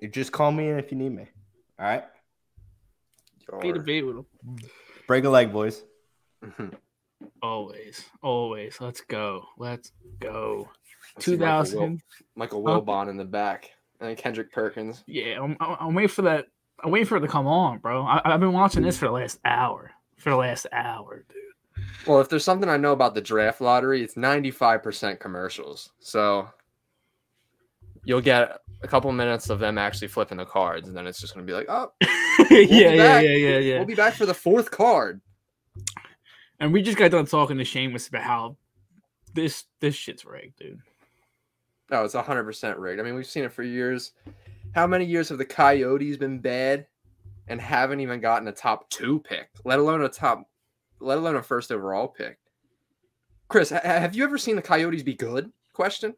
You just call me in if you need me. All right. Be the beat with him. Break a leg, boys. Always, always. Let's go. Let's go. I see Two Michael Wil- thousand. Michael Huh? Wilbon in the back, and then Kendrick Perkins. Yeah, I'm, I'm, I'm waiting for that. I'm waiting for it to come on, bro. I, I've been watching this for the last hour. For the last hour, dude. Well, if there's something I know about the draft lottery, it's 95% commercials. So you'll get a couple minutes of them actually flipping the cards, and then it's just going to be like, oh, yeah, be yeah, back. yeah, yeah, yeah. we'll be back for the fourth card. And we just got done talking to Seamus about how this this shit's rigged, dude. No, it's 100% rigged. I mean, we've seen it for years. How many years have the Coyotes been bad and haven't even gotten a top two pick, let alone a top, let alone a first overall pick? Chris, have you ever seen the Coyotes be good? Question.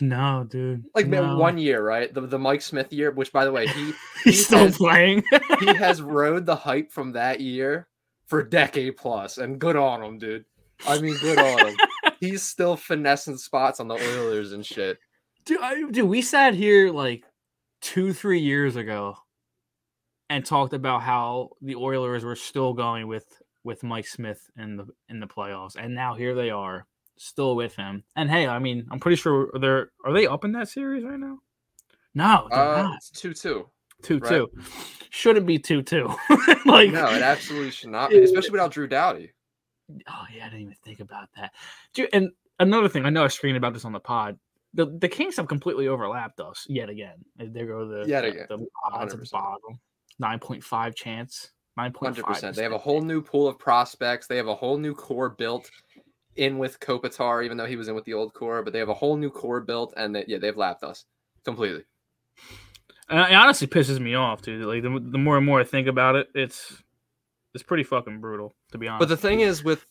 No, dude. Like no. one year, right? The the Mike Smith year, which by the way, he He's he still has- playing. he has rode the hype from that year for decade plus, and good on him, dude. I mean, good on him. He's still finessing spots on the Oilers and shit. dude, I, dude, we sat here like two, three years ago and talked about how the Oilers were still going with with Mike Smith in the in the playoffs, and now here they are, still with him. And hey, I mean, I'm pretty sure they're are they up in that series right now? No, Uh, it's two two. Two right. two. Shouldn't be two two. like No, it absolutely should not be, especially without Drew Doughty. Oh yeah, I didn't even think about that. Dude, and another thing, I know I screamed about this on the pod. The the Kings have completely overlapped us yet again. There go the Yet the- again, the odds at the 100%. bottom. Nine point five chance. Nine point five. They have a whole new pool of prospects. They have a whole new core built in with Kopitar, even though he was in with the old core. But they have a whole new core built, and they, yeah, they've lapped us completely. And it honestly pisses me off, dude. Like the, the more and more I think about it, it's it's pretty fucking brutal, to be honest. But the thing is, with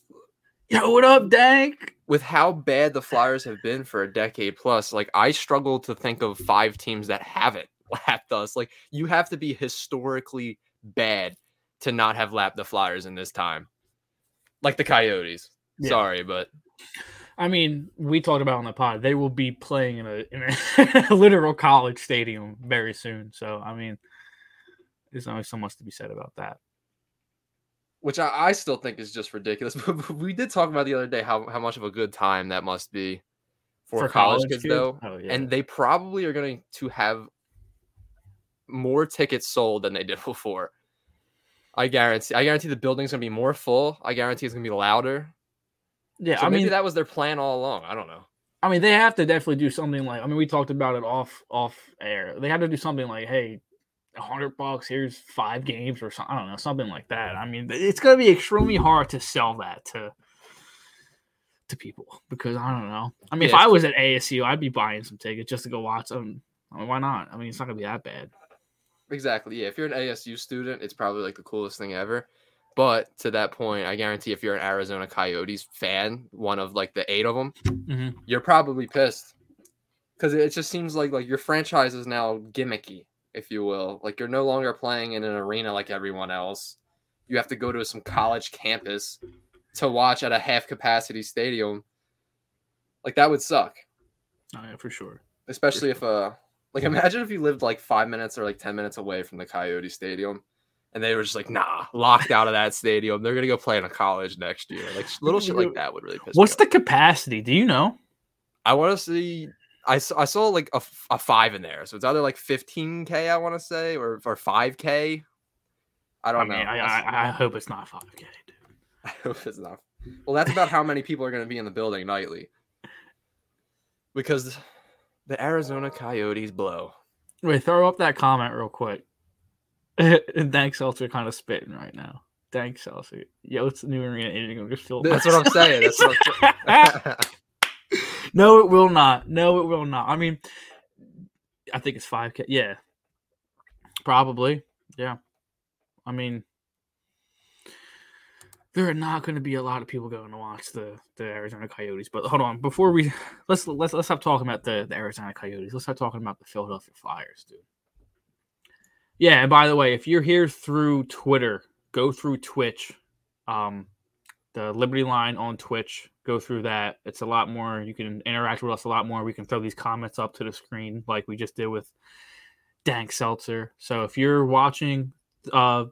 yo, what up, Dank? with how bad the Flyers have been for a decade plus, like I struggle to think of five teams that haven't lapped us. Like you have to be historically bad to not have lapped the Flyers in this time. Like the Coyotes. Yeah. Sorry, but I mean, we talked about on the pod. They will be playing in a in a literal college stadium very soon. So I mean, there's only so much to be said about that. which I, I still think is just ridiculous. But we did talk about the other day how, how much of a good time that must be for, college, kids, though. Oh, yeah. And they probably are going to have more tickets sold than they did before. I guarantee. I guarantee the building's gonna be more full. I guarantee it's gonna be louder. Yeah, So I maybe mean, that was their plan all along. I don't know. I mean, they have to definitely do something like. I mean, we talked about it off off air. They had to do something like, hey, a hundred bucks. Here's five games or something. I don't know, something like that. I mean, it's gonna be extremely hard to sell that to to people because I don't know. I mean, Yeah, if I was at ASU, I'd be buying some tickets just to go watch them. I mean, why not? I mean, it's not gonna be that bad. Exactly. Yeah. If you're an ASU student, it's probably like the coolest thing ever. But to that point, I guarantee if you're an Arizona Coyotes fan, one of like the eight of them, Mhm. you're probably pissed because it just seems like like your franchise is now gimmicky, if you will. Like you're no longer playing in an arena like everyone else. You have to go to some college campus to watch at a half capacity stadium. Like that would suck, Oh yeah, for sure. especially if uh like imagine if you lived like five minutes or like ten minutes away from the Coyote Stadium. And they were just like, nah, locked out of that stadium. They're gonna go play in a college next year. Like little shit like that would really piss me What's the capacity? Do you know? I want to see. I saw, I saw like a, a five in there, so it's either like 15k, I want to say, or or 5k. I don't I know. mean, I, I, I hope it's not five K, dude. I hope it's not. Well, that's about how many people are going to be in the building nightly, because the Arizona Coyotes blow. Wait, throw up that comment real quick. Dank Seltzer kind of spitting right now. Dank Seltzer. Yo, it's the new arena. Just fill That's what I'm saying. That's what I'm saying. no, it will not. No, it will not. I mean, I think it's 5K. Yeah. Probably. Yeah. I mean, there are not going to be a lot of people going to watch the, the Arizona Coyotes. But hold on, before we let's let's let's stop talking about the, the Arizona Coyotes. Let's start talking about the Philadelphia Flyers, dude. Yeah, and by the way, if you're here through Twitter, go through Twitch. Um, the Liberty Line on Twitch. Go through that. It's a lot more. You can interact with us a lot more. We can throw these comments up to the screen like we just did with Dank Seltzer. So if you're watching uh,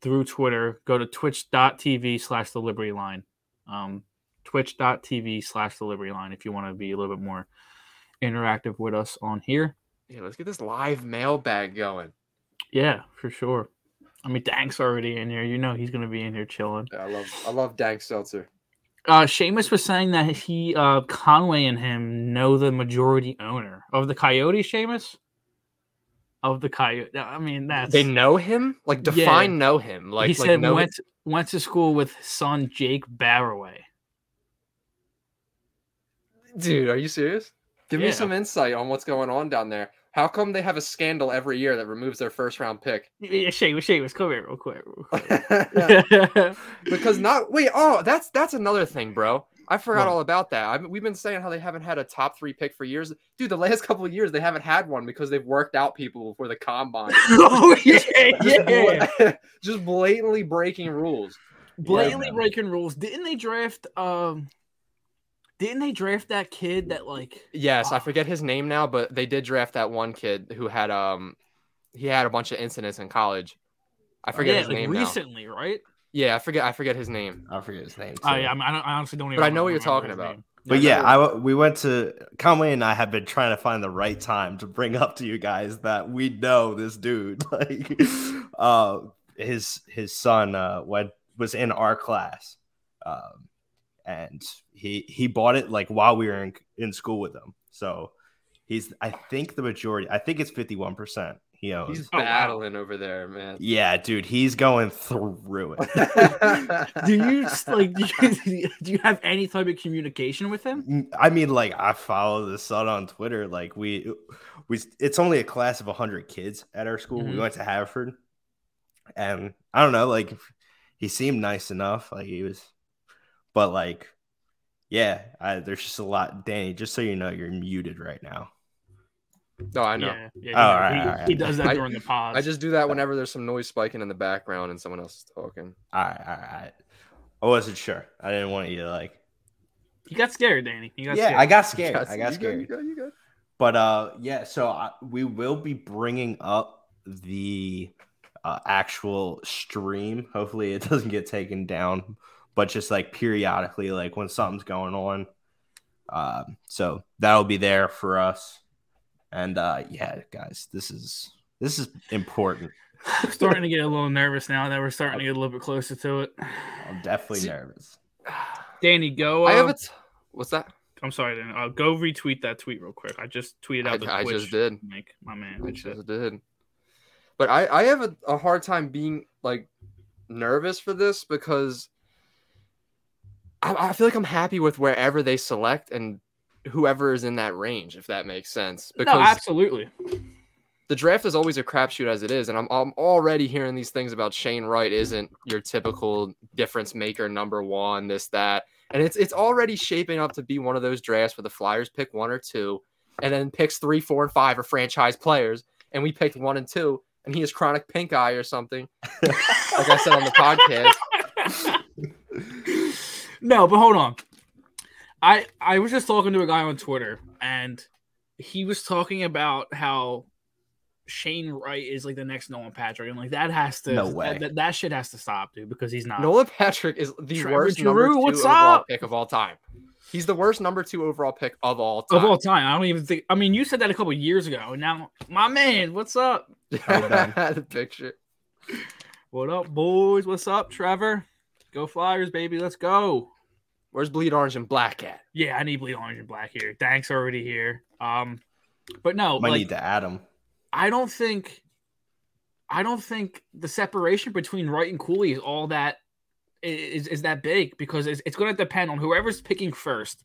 through Twitter, go to twitch.tv slash the Liberty Line. Um, twitch.tv slash the Liberty Line if you want to be a little bit more interactive with us on here. Yeah, let's get this live mailbag going. Yeah, for sure. I mean, Dank's already in here. You know he's gonna be in here chilling. Yeah, I love I love Dank Seltzer. Uh, Seamus was saying that he, uh, Conway and him know the majority owner of the Coyote. Seamus of the Coyote. I mean, that's They know him? Like Yeah. define know him. Like he like said know went went to school with son Jake Barroway. Dude, are you serious? Give Yeah. me some insight on what's going on down there. How come they have a scandal every year that removes their first round pick? Yeah, Seamus, come here real quick. Because not wait, oh, that's that's another thing, bro. I forgot What? all about that. I, we've been saying how they haven't had a top three pick for years. Dude, the last couple of years they haven't had one because they've worked out people before the combine. oh yeah, Just, yeah. just blatantly breaking rules. Blatantly man. breaking rules. Didn't they draft? Um, didn't they draft that kid that like? Yes, I Ah. forget his name now, but they did draft that one kid who had um he had a bunch of incidents in college. I forget yeah, his like name now. recently, right? Yeah, I forget I forget his name. I forget his name. Too. yeah, I, mean, I, don't, I honestly don't even. But I know what you're talking about. name. But I yeah, I I w- we went to Conway and I have been trying to find the right time to bring up to you guys that we know this dude. Like, uh, his his son uh went was in our class, um, and he he bought it like while we were in in school with him. So he's I think the majority. I think it's fifty one percent he owns. He's Oh, wow. battling over there, man. yeah, dude, he's going through it. Do you like? Do you, do you have any type of communication with him? I mean, like I follow the son on Twitter. Like we, we, it's only a class of hundred kids at our school. Mhm. We went to Haverford, and I don't know, like he seemed nice enough. Like he was, but like, yeah, I, there's just a lot. Danny, just so you know, you're muted right now. No, I know. Yeah, yeah. Oh, you alright, he, alright. he does that I- during the pod. I just do that whenever there's some noise spiking in the background and someone else is talking. All right, all right, all right. I wasn't sure. I didn't want you to like. You got scared, Danny. He got Yeah, scared. I got scared. Yes, I got you good, scared. you good, you good. But uh, yeah. So I, we will be bringing up the uh, actual stream. Hopefully, it doesn't get taken down, but just like periodically, like when something's going on. Um, so that'll be there for us. And uh, yeah, guys, this is this is important. I'm starting to get a little nervous now that we're starting to get a little bit closer to it. I'm definitely See- nervous. Danny, go. I have uh, a. T- What's that? I'm sorry, Danny. Uh, go retweet that tweet real quick. I just tweeted out I, the I Twitch just did. link. My man. I That's it. just did. But I, I have a, a hard time being like nervous for this because I, I feel like I'm happy with wherever they select and whoever is in that range, if that makes sense. Because No, absolutely. the draft is always a crapshoot as it is, and I'm I'm already hearing these things about Shane Wright isn't your typical difference maker, number one, this that, and it's it's already shaping up to be one of those drafts where the Flyers pick one or two, and then picks three, four, and five are franchise players, and we picked one and two, and he has chronic pink eye or something, like I said on the podcast. no, but hold on. I I was just talking to a guy on Twitter, and he was talking about how Shane Wright is like the next Nolan Patrick, and like that has to No way. That, that shit has to stop, dude, because he's not. Nolan Patrick is the Trevor worst Giroux, number two what's overall up? pick of all time. He's the worst number two overall pick of all time. of all time. I don't even think. I mean, you said that a couple years ago, and now, my man, what's up? the picture. What up, boys? What's up, Trevor? Go Flyers, baby. Let's go. Where's bleed orange and black at? Yeah, I need bleed orange and black here. Thanks already here. Um, but no, I like need to add them. I don't think, I don't think the separation between Wright and Cooley is all that is is that big because it's, it's going to depend on whoever's picking first.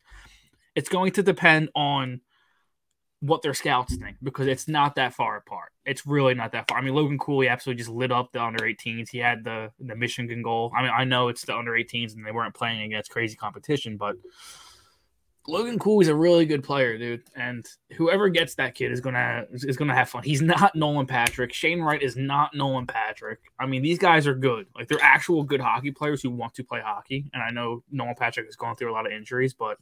It's going to depend on what their scouts think because it's not that far apart. It's really not that far. I mean, Logan Cooley absolutely just lit up the under 18s. He had the the Michigan goal. I mean, I know it's the under 18s and they weren't playing against crazy competition, but Logan Cooley's a really good player, dude, and whoever gets that kid is gonna is gonna have fun. He's not Nolan Patrick. Shane Wright is not Nolan Patrick. I mean, these guys are good. Like they're actual good hockey players who want to play hockey. And I know Nolan Patrick has gone through a lot of injuries, but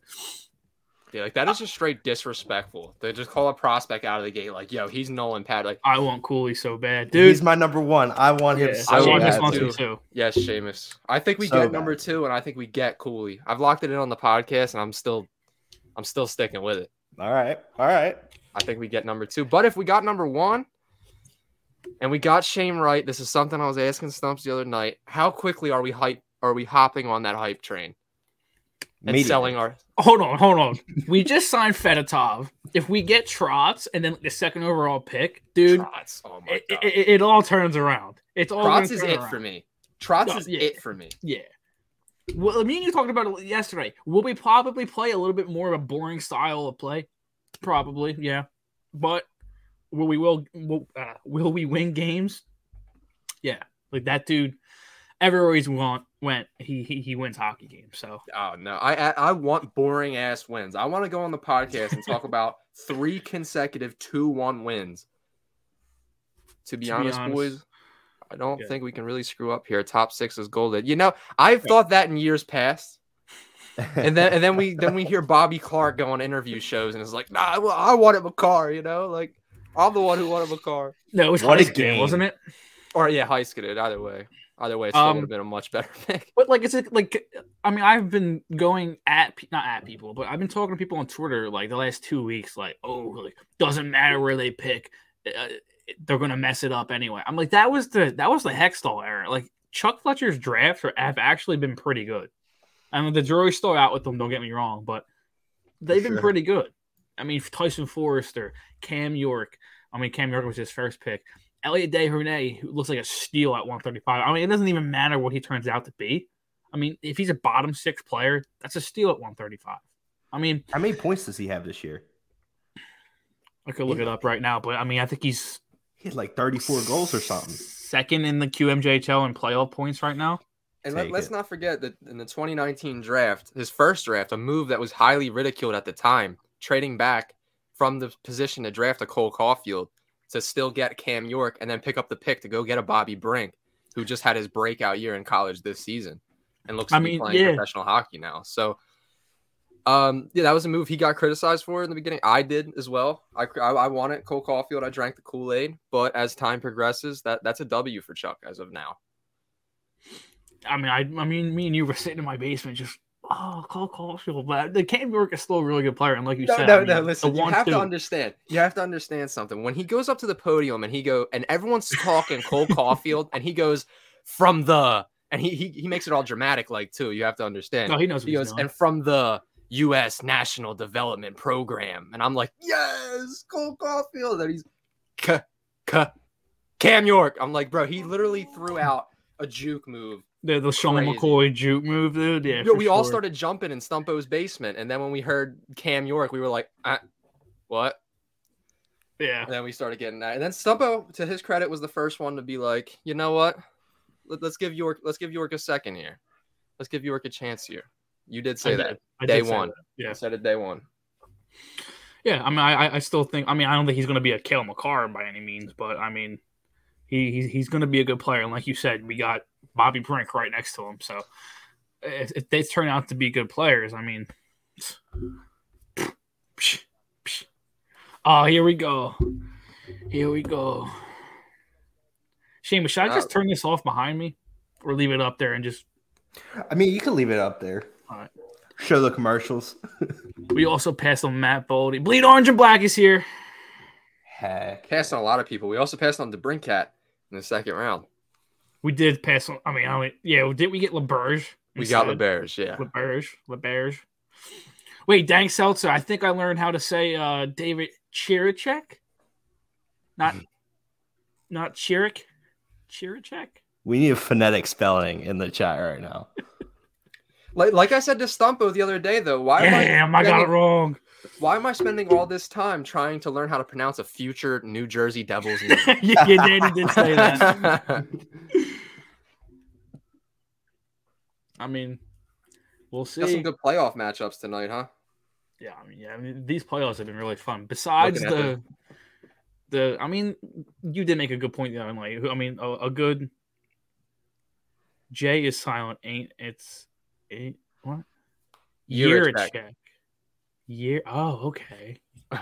Yeah, like that is just straight disrespectful. They just call a prospect out of the gate, like, yo, he's Nolan Pat. Like, I want Cooley so bad, dude. He's my number one. I want him yeah, so I want Seamus him too. too. yes, Seamus. I think we So get bad. number two, and I think we get Cooley. I've locked it in on the podcast, and I'm still, I'm still sticking with it. All right, all right. I think we get number two. But if we got number one, and we got Shane Wright, this is something I was asking Stumps the other night. How quickly are we hype? Are we hopping on that hype train and Immediately. selling our? Hold on, hold on. we just signed Fedotov. If we get Trotz and then the second overall pick, dude, Trotz. Oh my it, god, it, it all turns around. It's all Trotz is it around. for me. Trotz No, is yeah. it for me. Yeah. Well, me and you talked about it yesterday. Will we probably play a little bit more of a boring style of play? Probably, yeah. But will we will will, uh, will we win games? Yeah, like that dude. Everywhere he's want, went, he, he he wins hockey games. So Oh no, I I, I want boring ass wins. I want to go on the podcast and talk about three consecutive two one wins. To be, To be honest, honest, boys, I don't yeah. think we can really screw up here. Top six is golden. You know, I've thought that in years past, and then and then we then we hear Bobby Clarke go on interview shows and it's like, nah, well, I wanted Makar. You know, like I'm the one who wanted Makar. no, it was What a Heiskanen, game. wasn't it? Or yeah, Heiskanen. Either way, either way, it um, would have been a much better pick. But like, it's like, I mean, I've been going at not at people, but I've been talking to people on Twitter like the last two weeks, like, oh, like doesn't matter where they pick, uh, they're gonna mess it up anyway. I'm like, that was the that was the Hextall era. Like Chuck Fletcher's drafts are, have actually been pretty good. I mean, the jury's still out with them. Don't get me wrong, but they've been sure. pretty good. I mean, Tyson Foerster, Cam York. I mean, Cam York was his first pick. Elliot Desnoyers, who looks like a steal at 135. I mean, it doesn't even matter what he turns out to be. I mean, if he's a bottom six player, that's a steal at 135. I mean, How many points does he have this year? I could look it up right now, but I mean, I think he's He had like 34 goals or something. second in the QMJHL in playoff points right now. And let, Take let's not forget that in the 2019 draft, his first draft, a move that was highly ridiculed at the time, trading back from the position to draft a Cole Caufield to still get Cam York and then pick up the pick to go get a Bobby Brink, who just had his breakout year in college this season and looks to I be mean, playing yeah. professional hockey now. So, um, yeah, that was a move he got criticized for in the beginning. I did as well. I I, I wanted Cole Caufield. I drank the Kool Aid, but as time progresses, that that's a W for Chuck as of now. I mean, I, I mean, me and you were sitting in my basement just, oh, Cole Caufield. But the Cam York is still a really good player. And like you No, said, no, I mean, no. Listen, you have two- to understand. You have to understand something. When he goes up to the podium and he go and everyone's talking Cole Caufield and he goes from the and he he, he makes it all dramatic like too. You have to understand. No, he knows he goes and from the U.S. National Development Program, and I'm like, yes, Cole Caufield. And he's K- K- Cam York. I'm like, bro, he literally threw out a juke move. The, the Sean crazy. McCoy juke move, dude. Yeah, Yo, we all started jumping in Stumpo's basement, and then when we heard Cam York, we were like, uh, what? Yeah. And then we started getting that. And then Stumpo, to his credit, was the first one to be like, you know what? Let, us give York let's give York a second here. Let's give York a chance here. You did say I that. did. I Day did one. that. Yeah. I said it day one. Yeah, I mean, I, I still think. I mean, I don't think he's going to be a Cale Makar by any means, but I mean, he he's, he's going to be a good player. And like you said, we got Bobby Brink right next to him, so if, if they turn out to be good players, I mean, oh, here we go, here we go. Shane, should I just Uh, turn this off behind me, or leave it up there and just? I mean, you can leave it up there. All right. Show the commercials. We also passed on Matt Boldy. Bleed Orange and Black is here. Heck. Passed on a lot of people. We also passed on the Brinkat in the second round. We did pass on. I mean, I mean, yeah. Did we get LeBurge? We got the instead? Bears, yeah. LeBurge. LeBurge. Wait, Dank Seltzer. I think I learned how to say uh, David Chirichek. Not, not Chirik. Chirichek. We need a phonetic spelling in the chat right now. Like, like I said to Stumpo the other day, though, why am I Damn, I got it wrong. Why am I spending all this time trying to learn how to pronounce a future New Jersey Devils name? yeah, yeah, Danny did say that. I mean, we'll see. Got some good playoff matchups tonight, huh? Yeah, I mean, yeah, I mean, these playoffs have been really fun. Besides the, the, I mean, you did make a good point. There. I'm like, I mean, a, a good. Jay is silent. Ain't it's eight what? Year Year check. check. Year. Oh, okay.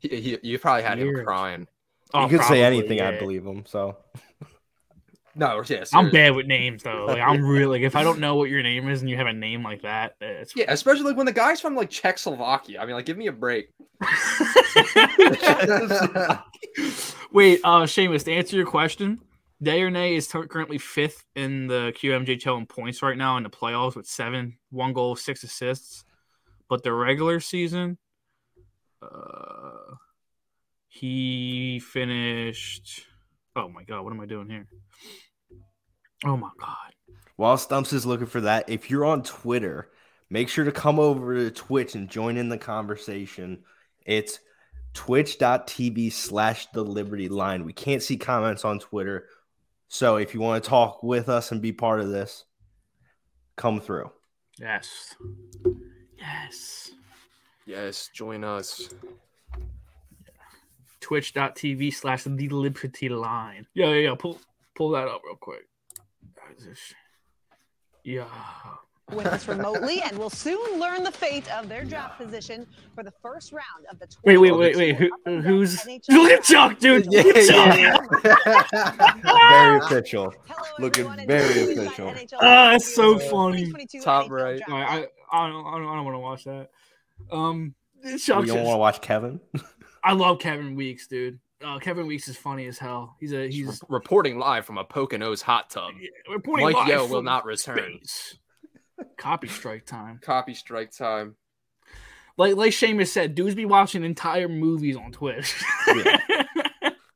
you, you- you probably had him crying. Oh, you could probably, say anything, yeah. I believe him. So No, yeah, I'm bad with names though. Like I'm really like if I don't know what your name is and you have a name like that, it's Yeah, especially like when the guy's from like Czechoslovakia. I mean, like, give me a break. Wait, uh, Seamus, to answer your question, Day or Nay is tur- currently fifth in the QMJHL in points right now in the playoffs with seven, one goal, six assists. But the regular season, uh, he finished. Oh my god, what am I doing here? Oh my god. while Stumps is looking for that, if you're on Twitter, make sure to come over to Twitch and join in the conversation. It's twitch.tv slash the liberty line. We can't see comments on Twitter. So if you want to talk with us and be part of this, come through. Yes. Yes. Yes, join us. twitch.tv slash the liberty line. Yeah, yeah, yeah. Pull pull that up real quick. Yeah. with us remotely and will soon learn the fate of their draft position for the first round of the Wait, wait, wait, wait. Who, who's NHL look Chuck, dude? Yeah, Look yeah, Chuck. Very official. Hello, Looking everyone, and very welcome to official. the NHL Ah, that's so funny. 2022 Top NHL right. Draft. All right, I, I don't, I don't, I don't want to watch that. Um, Chuck, You don't want to watch Kevin? I love Kevin Weeks, dude. Uh, Kevin Weeks is funny as hell. He's a he's He's reporting live from a Poconos hot tub. Yeah, reporting Mike live Yeo will from not return. space. Copy strike time. Copy strike time. Like like Seamus said, dudes be watching entire movies on Twitch.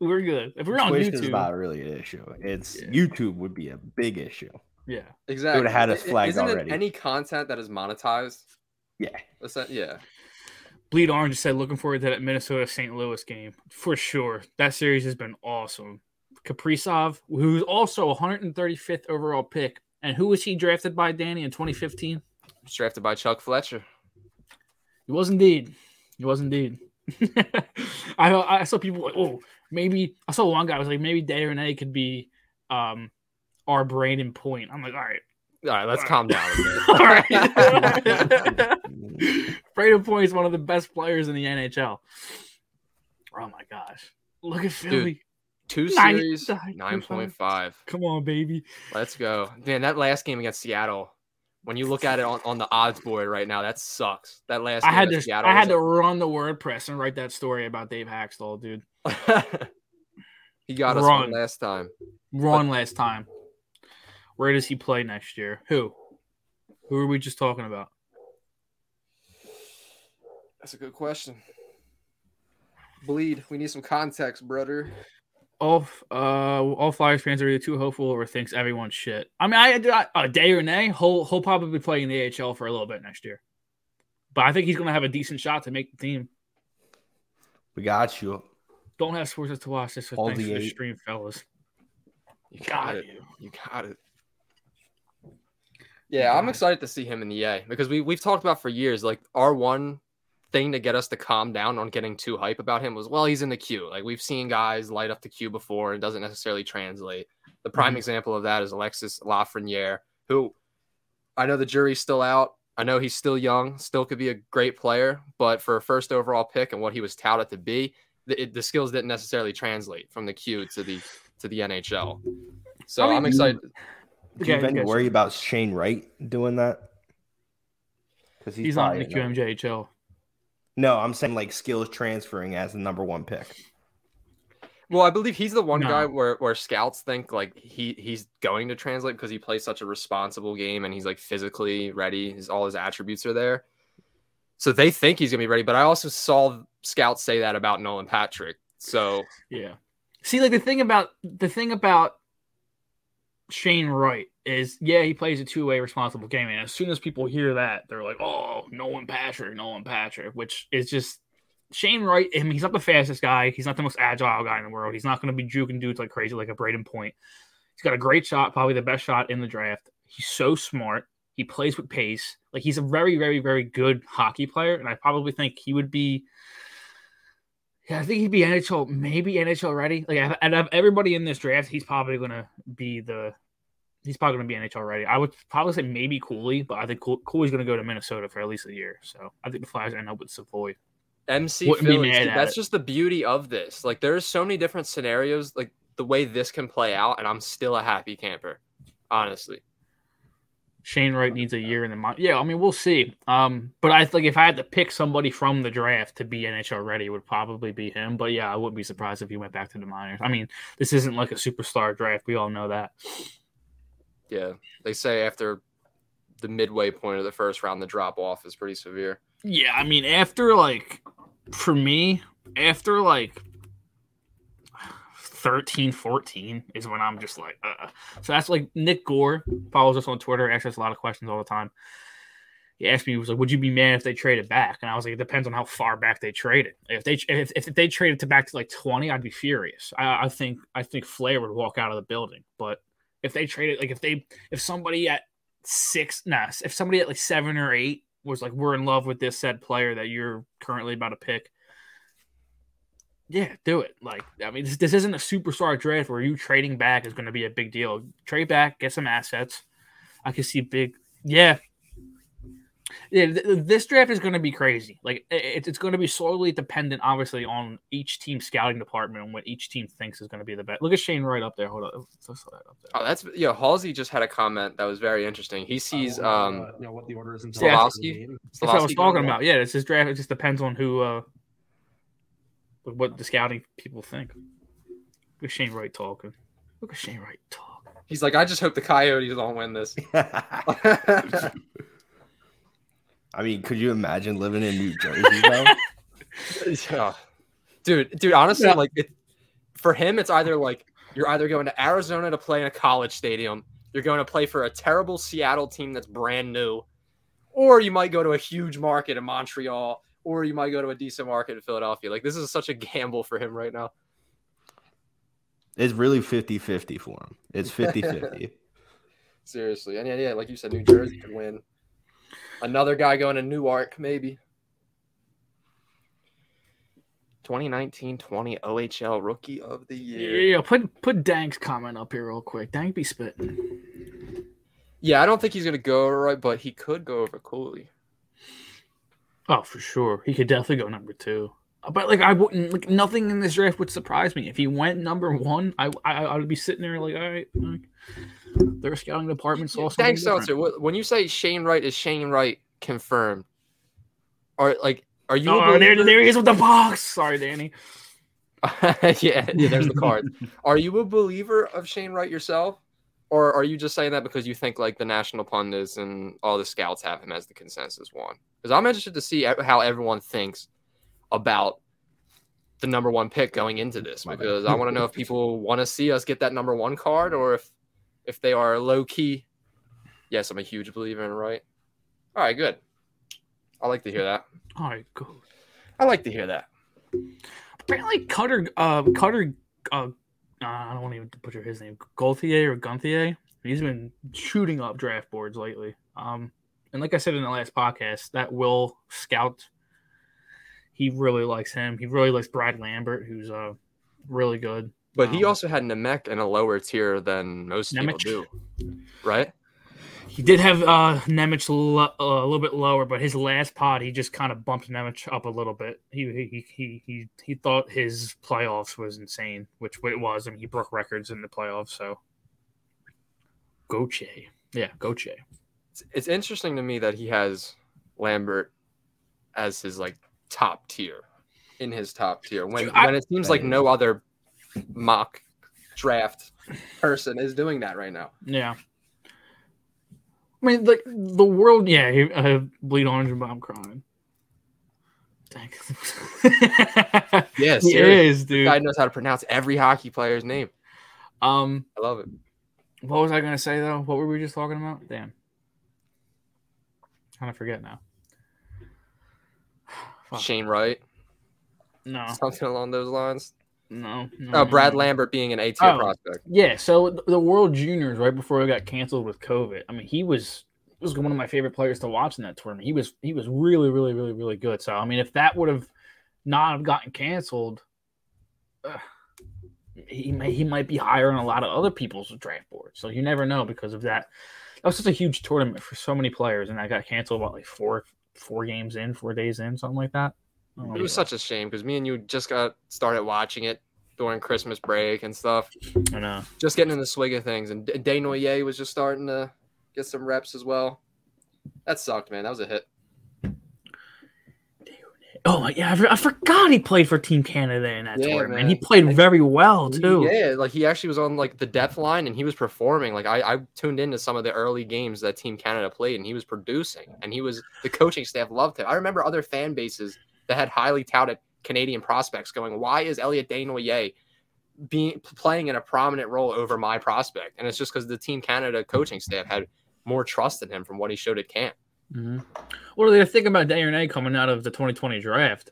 we're good. If we're on Twitch is YouTube, not really an issue. It's Yeah. YouTube would be a big issue. Yeah. Exactly. had us I- i- flagged Isn't already. it any content that is monetized? Yeah. That- yeah. Bleed Orange said looking forward to that Minnesota St. Louis game for sure. That series has been awesome. Kaprizov, who's also 135th overall pick, and who was he drafted by Danny in 2015? Was drafted by Chuck Fletcher. He was indeed. He was indeed. I I saw people like, oh, maybe I saw one guy was like, maybe Day Renee could be um our Brayden Point. I'm like, all right, All right, let's All calm down a bit. all right. Brayden Point is one of the best players in the NHL. Oh my gosh, look at Philly. Two Nine- series, nine point 9.5. Come on, baby. Let's go. Man, that last game against Seattle, when you look at it on, on the odds board right now, that sucks. That last I had to Seattle I had was to run the WordPress and write that story about Dave Hakstol, dude. he got us Run. one last time. Wrong last time. Where does he play next year? Who? Who are we just talking about? That's a good question. Bleed. We need some context, brother. All uh all Flyers fans are either too hopeful or thinks everyone's shit. I mean, I, I a day or nay, he'll he'll probably play in the AHL for a little bit next year. But I think he's gonna have a decent shot to make the team. We got you. Don't have sports to watch this. So All thanks the for the stream, fellas. You Got got it. you. You got it. Yeah, I'm excited to see him in the A because we we've talked about for years like our one thing to get us to calm down on getting too hype about him was well he's in the queue. Like we've seen guys light up the queue before and doesn't necessarily translate. The prime Mhm. example of that is Alexis Lafreniere, who I know the jury's still out. I know he's still young, still could be a great player, but for a first overall pick and what he was touted to be, the, it, the skills didn't necessarily translate from the queue to the to the NHL. So I mean, I'm excited. Do you have any worry sure. about Shane Wright doing that? Because He's not in the QMJHL. No, I'm saying like skills transferring as the number one pick. Well, I believe he's the one No. guy where, where scouts think like he he's going to translate because he plays such a responsible game and he's like physically ready. His all his attributes are there. So they think he's gonna be ready. But I also saw scouts say that about Nolan Patrick. So Yeah. See, like the thing about the thing about Shane Wright is, yeah, he plays a two way responsible game, and as soon as people hear that, they're like, "Oh, Nolan Patrick, Nolan Patrick," which is just Shane Wright. I mean, he's not the fastest guy. He's not the most agile guy in the world. He's not going to be juking dudes like crazy like a Brayden Point. He's got a great shot, probably the best shot in the draft. He's so smart. He plays with pace. Like he's a very, very, very good hockey player, and I probably think he would be. Yeah, I think he'd be NHL, maybe NHL ready. Like, out of everybody in this draft, he's probably gonna be the. He's probably gonna be NHL ready. I would probably say maybe Cooley, but I think Cooley's gonna go to Minnesota for at least a year. So I think the Flyers end up with Savoie. MC Wouldn't Phillies, mad dude, at that's it. just the beauty of this. Like there's so many different scenarios, like the way this can play out, and I'm still a happy camper. Honestly. Shane Wright needs a year in the mind. Yeah, I mean we'll see. Um, but I think if I had to pick somebody from the draft to be NHL ready, it would probably be him. But yeah, I wouldn't be surprised if he went back to the minors. I mean, this isn't like a superstar draft. We all know that. Yeah. They say after the midway point of the first round, the drop off is pretty severe. Yeah, I mean, after like for me, after like 13, 14 is when I'm just like, uh. so that's like Nick Gore follows us on Twitter, asks us a lot of questions all the time. He asked me, he was like, "Would you be mad if they traded back?" And I was like, "It depends on how far back they traded. If they if, if they traded to back to like twenty, I'd be furious. I, I think I think Flair would walk out of the building. But if they traded, like if they if somebody at six, nah, if somebody at like seven or eight was like, "We're in love with this said player that you're currently about to pick," yeah, do it. Like, I mean, this, this isn't a superstar draft where you trading back is going to be a big deal. Trade back, get some assets. I can see big, yeah. Yeah, th- th- this draft is going to be crazy. Like, it, it's going to be solely dependent, obviously, on each team scouting department and what each team thinks is going to be the best. Look at Shane Wright up there. Hold on, let's that up there. Oh, that's yeah. Halsey just had a comment that was very interesting. He sees Uh, um you know what the order is in Yeah. That's what I was talking about. Yeah, it's this draft. It just depends on who, uh, what the scouting people think. Look at Shane Wright talking. Look at Shane Wright talk. He's like, I just hope the Coyotes don't win this. I mean, could you imagine living in New Jersey though? Yeah. dude, dude, honestly, Yeah. like it, for him, it's either like you're either going to Arizona to play in a college stadium, you're going to play for a terrible Seattle team that's brand new, or you might go to a huge market in Montreal, or you might go to a decent market in Philadelphia. Like this is such a gamble for him right now. It's really 50-50 for him. It's 50-50. Seriously, and yeah, yeah, like you said, New Jersey could win. Another guy going to Newark, maybe. 2019-20 OHL Rookie of the Yeah, Year. yeah, put put Dank's comment up here real quick. Dank be spitting. Yeah, I don't think he's gonna go right, but he could go over Cooley. Oh, for sure. He could definitely go number two. Uh, but like I wouldn't like nothing in this draft would surprise me. If he went number one, I I, I would be sitting there like, all right, like, their scouting department saw something Thanks. Seltzer. When you say Shane Wright is Shane Wright confirmed, or like, are you? Oh, there, there he is with the box. Sorry, Danny. yeah, yeah. There's the card. Are you a believer of Shane Wright yourself, or are you just saying that because you think like the national pundits and all the scouts have him as the consensus one? Because I'm interested to see how everyone thinks about the number one pick going into this. Because I want to know if people want to see us get that number one card, or if if they are low key. Yes, I'm a huge believer in Wright. All right, good. I like to hear that. All right, good. I like to hear that. Apparently, Cutter, uh, Cutter, uh, I don't want to even butcher his name, Gauthier or Gunthier. He's been shooting up draft boards lately. Um, and like I said in the last podcast, that Will Scout, he really likes him. He really likes Brad Lambert, who's uh really good. But he Um, also had Nemec in a lower tier than most Nemec. people do, right? He did have uh Nemec lo- uh, a little bit lower, but his last pod he just kind of bumped Nemec up a little bit. He he he he he thought his playoffs was insane, which it was. I mean, he broke records in the playoffs. So, Goche, yeah, Goche. It's, it's interesting to me that he has Lambert as his like top tier in his top tier when I- when it seems like no other mock draft person is doing that right now. Yeah. I mean, like the world, yeah. I uh, bleed orange, but I'm crying. Yeah, he is, dude. Guy knows how to pronounce every hockey player's name. Um, I love it. what was I gonna say though? What were we just talking about? Damn, kind of forget now. Fuck. Shane Wright, No, something along those lines. No, no. Oh, Brad. Lambert being an A tier Oh. prospect. Yeah, so the World Juniors right before it got canceled with COVID. I mean, he was was one of my favorite players to watch in that tournament. He was he was really really really really good. So I mean, if that would have not have gotten canceled, uh, he may he might be higher on a lot of other people's draft boards. So you never know because of that. That was such a huge tournament for so many players, and that got canceled about like four four games in, four days in, something like that. Oh, It was such a shame because me and you just got started watching it during Christmas break and stuff. I know. Just getting in the swing of things, and D- Desnoyers was just starting to get some reps as well. That sucked, man. That was a hit. Oh yeah, I, for- I forgot he played for Team Canada in that Yeah, tournament. man. He played very well too. Yeah, like he actually was on like the depth line and he was performing. Like I, I tuned into some of the early games that Team Canada played and he was producing and he was the coaching staff loved him. I remember other fan bases that had highly touted Canadian prospects going, "Why is Elliot Desnoyers being playing in a prominent role over my prospect?" And it's just because the Team Canada coaching staff had more trust in him from what he showed at camp. Mm-hmm. What are they thinking about Darnay coming out of the 2020 draft?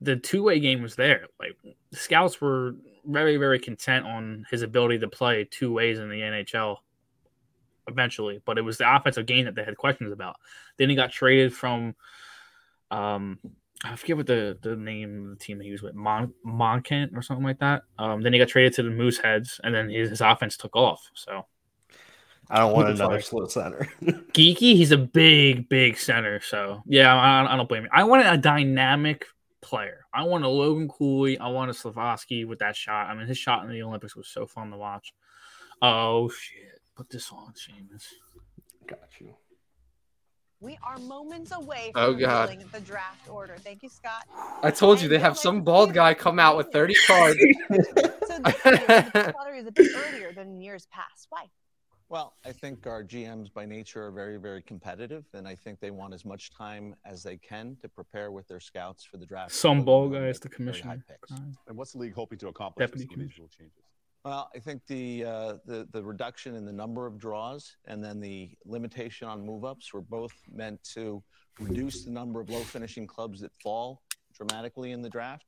The two way game was there. Like scouts were very, very content on his ability to play two ways in the NHL eventually, but it was the offensive game that they had questions about. Then he got traded from, um, I forget what the, the name of the team that he was with, Mon Moncton or something like that. Um, then he got traded to the Mooseheads, and then his, his offense took off. So I don't want another slow center. geeky. He's a big, big center. So yeah, I, I don't blame him. I want a dynamic player. I want a Logan Cooley. I want a Slafkovsky with that shot. I mean, his shot in the Olympics was so fun to watch. Oh shit! Put this on, Seamus. Got you. We are moments away Oh, from God. revealing the draft order. Thank you, Scott. I told you they have some bald guy come out with 30 cards. So this year, the lottery is a bit earlier than years past. Why? Well, I think our GMs by nature are very, very competitive, and I think they want as much time as they can to prepare with their scouts for the draft. Some so ball they guys, make the very high commissioner. picks. And what's the league hoping to accomplish with these individual changes? Well, I think the, uh, the the reduction in the number of draws and then the limitation on move-ups were both meant to reduce the number of low finishing clubs that fall dramatically in the draft,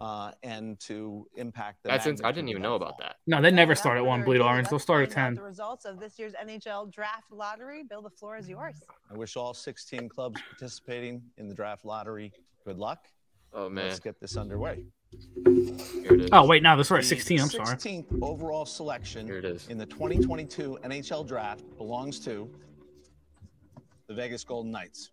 uh, and to impact the. That's ins- I didn't even know about that. No, they never start at one further bleed orange. They'll start at ten. The results of this year's NHL draft lottery. Bill, the floor is yours. I wish all 16 clubs participating in the draft lottery good luck. Oh man, Let's get this underway. Here it is. Oh wait, no, that's right. Sixteen. I'm sorry. 16th overall selection Here it is. in the 2022 NHL draft belongs to the Vegas Golden Knights.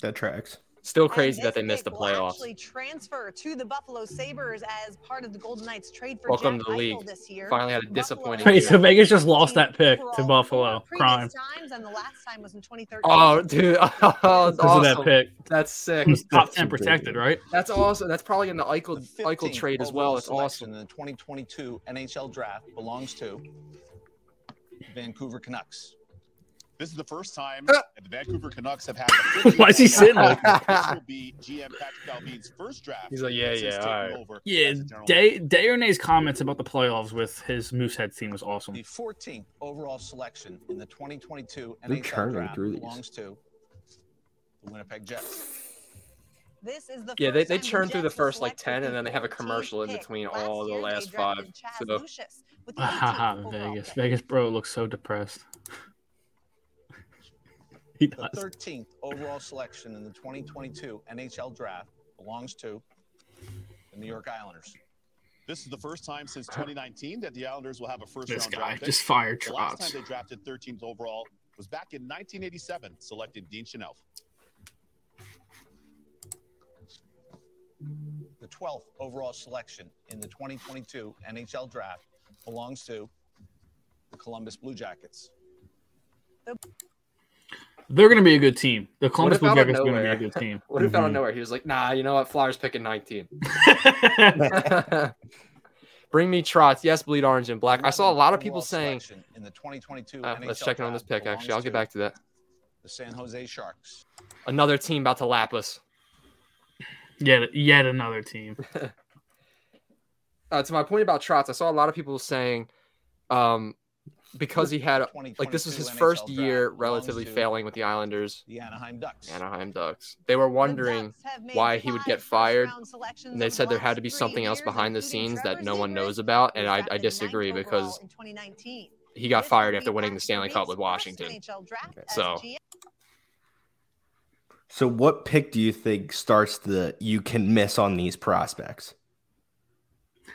That tracks. Still crazy that they missed the pick will playoffs. Actually, transfer to the Buffalo Sabres as part of the Golden Knights trade for Welcome Jack to the Eichel league. this year. Finally had a disappointing Wait, year. so Vegas just lost that pick to Buffalo. four Crime. times, and the last time was in 2013. Oh, dude, oh, that's Because of that awesome. pick. That's sick. It top That's ten protected, right? That's awesome. That's probably in the Eichel The Eichel trade as well. It's awesome. In the 2022 NHL draft belongs to Vancouver Canucks. This is the first time Uh. that the Vancouver Canucks have had Why is he sitting like overall. This will be GM Patrik Allvin's first draft. He's like, yeah, since yeah, taking all right. over Yeah, as the general Day Dayernay's comments about the playoffs with his Moosehead team was awesome. The 14th overall selection in the 2022 They're NHL churning draft through these. belongs to the Winnipeg Jets. This is the Yeah, they- first they time churn through the first, like, 10, and then they have a commercial in between all the last five. Chaz So- Lucius with the Haha, 18th overall Vegas. Vegas bro looks so depressed. He The 13th overall selection in the 2022 NHL draft belongs to the New York Islanders. This is the first time since 2019 that the Islanders will have a first This round guy draft pick. just fired The last Trotz. time they drafted 13th overall was back in 1987, selecting Dean Chynoweth. The 12th overall selection in the 2022 NHL draft belongs to the Columbus Blue Jackets. They're going to be a good team. The Columbus Blue Jackets are going to be a good team. What if out of nowhere he was like, nah, you know what? Flyers picking 19. Bring me Trotz. Yes, bleed orange and black. I saw a lot of people saying, in the 2022 uh, let's check in on this pick, actually. I'll get back to that. The San Jose Sharks. Another team about to lap us. Yet, yet another team. Uh, to my point about Trotz, I saw a lot of people saying, um, because he had like this was his first NHL year relatively failing with the Islanders, The Anaheim Ducks. Anaheim Ducks. They were wondering Ducks why he would get fired, and they said there had to be something else behind the including scenes that no one knows about, and I, I disagree because in 2019. he got This fired after winning the Stanley Cup with Washington. NHL So- So, what pick do you think starts the you can miss on these prospects?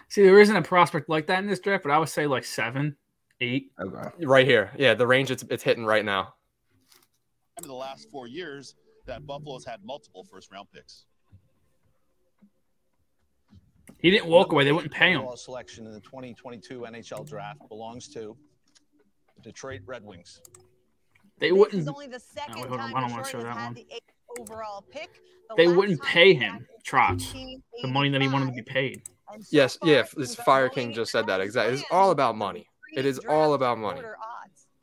See, there isn't a prospect like that in this draft, but I would say like seven, eight. Okay. Right here. Yeah, the range it's, it's hitting right now. In the last four years, that Buffalo's had multiple first round picks. He didn't walk away. They wouldn't pay him. overall selection in the 2022 NHL draft belongs to the Detroit Red Wings. They This wouldn't. is only the second oh, wait, time I don't wanna show that one. the overall pick. The They wouldn't pay him, back Trotz, The money that he wanted to be paid. So Yes, far, yeah, this Fire King just said that exactly. It's all about money. The It is all about money. order.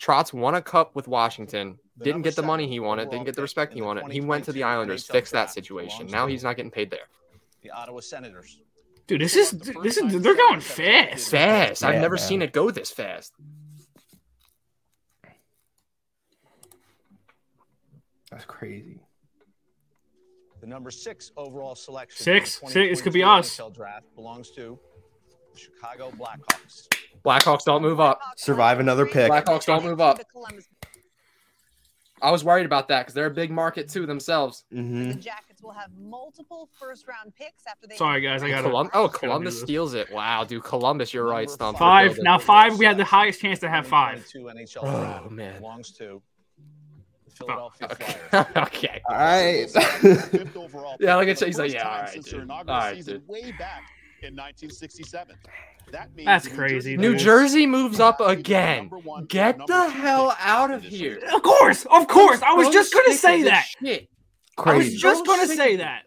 Trotz won a cup with Washington, The didn't get the money he wanted, didn't get the respect he the wanted. He went to the Islanders, fixed that situation. Now he's not getting paid there. The Ottawa Senators. Dude, this is this is they're going fast. Fast. I've Yeah, never man. seen it go this fast. That's crazy. The number six overall selection. Six? Six, this could be us. Draft belongs to Chicago Blackhawks. Blackhawks don't move up. Blackhawks Survive another pick. Blackhawks don't move up. I was worried about that because they're a big market too themselves. hmm The Jackets will have multiple first round picks after they. Sorry, guys, I gotta- Colum- oh, Columbus steals it. Wow, dude, Columbus, you're right, Stump. Five. Now five. We had the highest chance to have five. 2022 NHL Oh, man. belongs to the Philadelphia Okay. Flyers. okay. All right. Yeah, look pick at for he's like, yeah, time all right, dude. All right, dude. way back in 1967. That means That's the New crazy, New Jersey moves up again. one Get the hell pick out of here. Of course, of course. I was So just gonna say that. Shit. I was Crazy. just So gonna say that.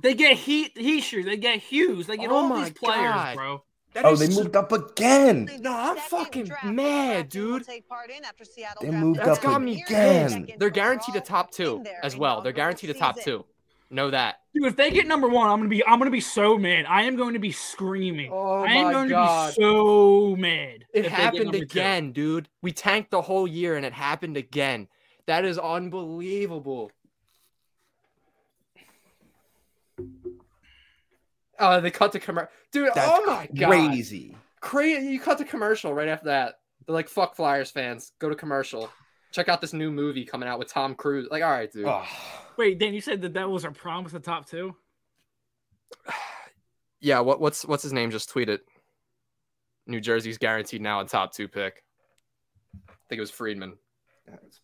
They get Heat, Hischier, they get Hughes, they get Oh all my these players, God. bro. That oh, they moved up again. No, I'm Second fucking mad, dude. take part in after Seattle They moved up got me again. They're guaranteed a top two as well. They're guaranteed a top two. Know that. Dude, if they get number one, I'm gonna be I'm gonna be so mad. I am going to be screaming. Oh I am my going God. to be so mad. It if they get happened number two. again, dude. We tanked the whole year and it happened again. That is unbelievable. Oh, they cut the commercial. Dude, That's oh my god. crazy. Crazy. You cut the commercial right after that. They're like, fuck Flyers fans. Go to commercial. Check out this new movie coming out with Tom Cruise. Like, all right, dude. Oh, Wait, Dan, you said the Devils are promised the top two? Yeah, what, what's what's his name? Just tweeted. New Jersey's guaranteed now a top two pick. I think it was Friedman. that's-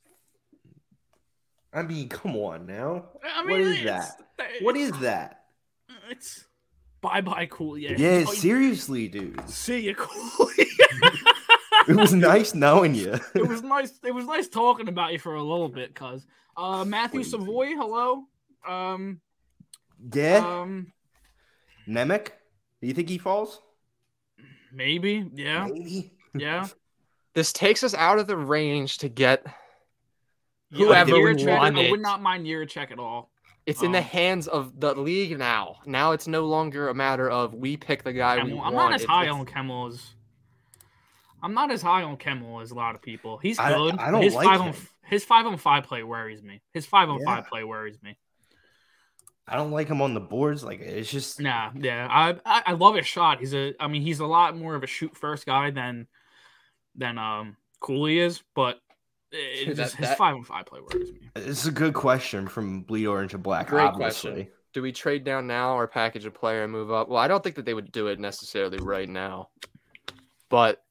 I mean, come on now. I What is that? What is that? It's bye bye cool. Yeah. Yeah, Oh, seriously, dude. See you cool. It was nice knowing you. it was nice. It was nice talking about you for a little bit, cuz. Uh, Matthew Crazy. Savoie, hello. Um, yeah, um, Nemec. Do you think he falls? maybe, yeah, Maybe. yeah. This takes us out of the range to get Yeah, Whoever we Jiricek, I would not mind Jiricek at all. It's in the Um, hands of the league now. Now it's no longer a matter of we pick the guy we Kemell. want. I'm not as It's- high it's- on Kemell as I'm not as high on Kemell as a lot of people. He's good. I but don't his like five on him. his five on five play worries me. His five on five play worries me. I don't like him on the boards. Like it's just Nah, yeah, I, I I love his shot. He's a, I mean, he's a lot more of a shoot first guy than than um Cooley is, but it, That- just, his that- five on five play worries me. it's a good question from Bleed Orange to Black. Great obviously. question. Do we trade down now or package a player and move up? Well, I don't think that they would do it necessarily right now. But th-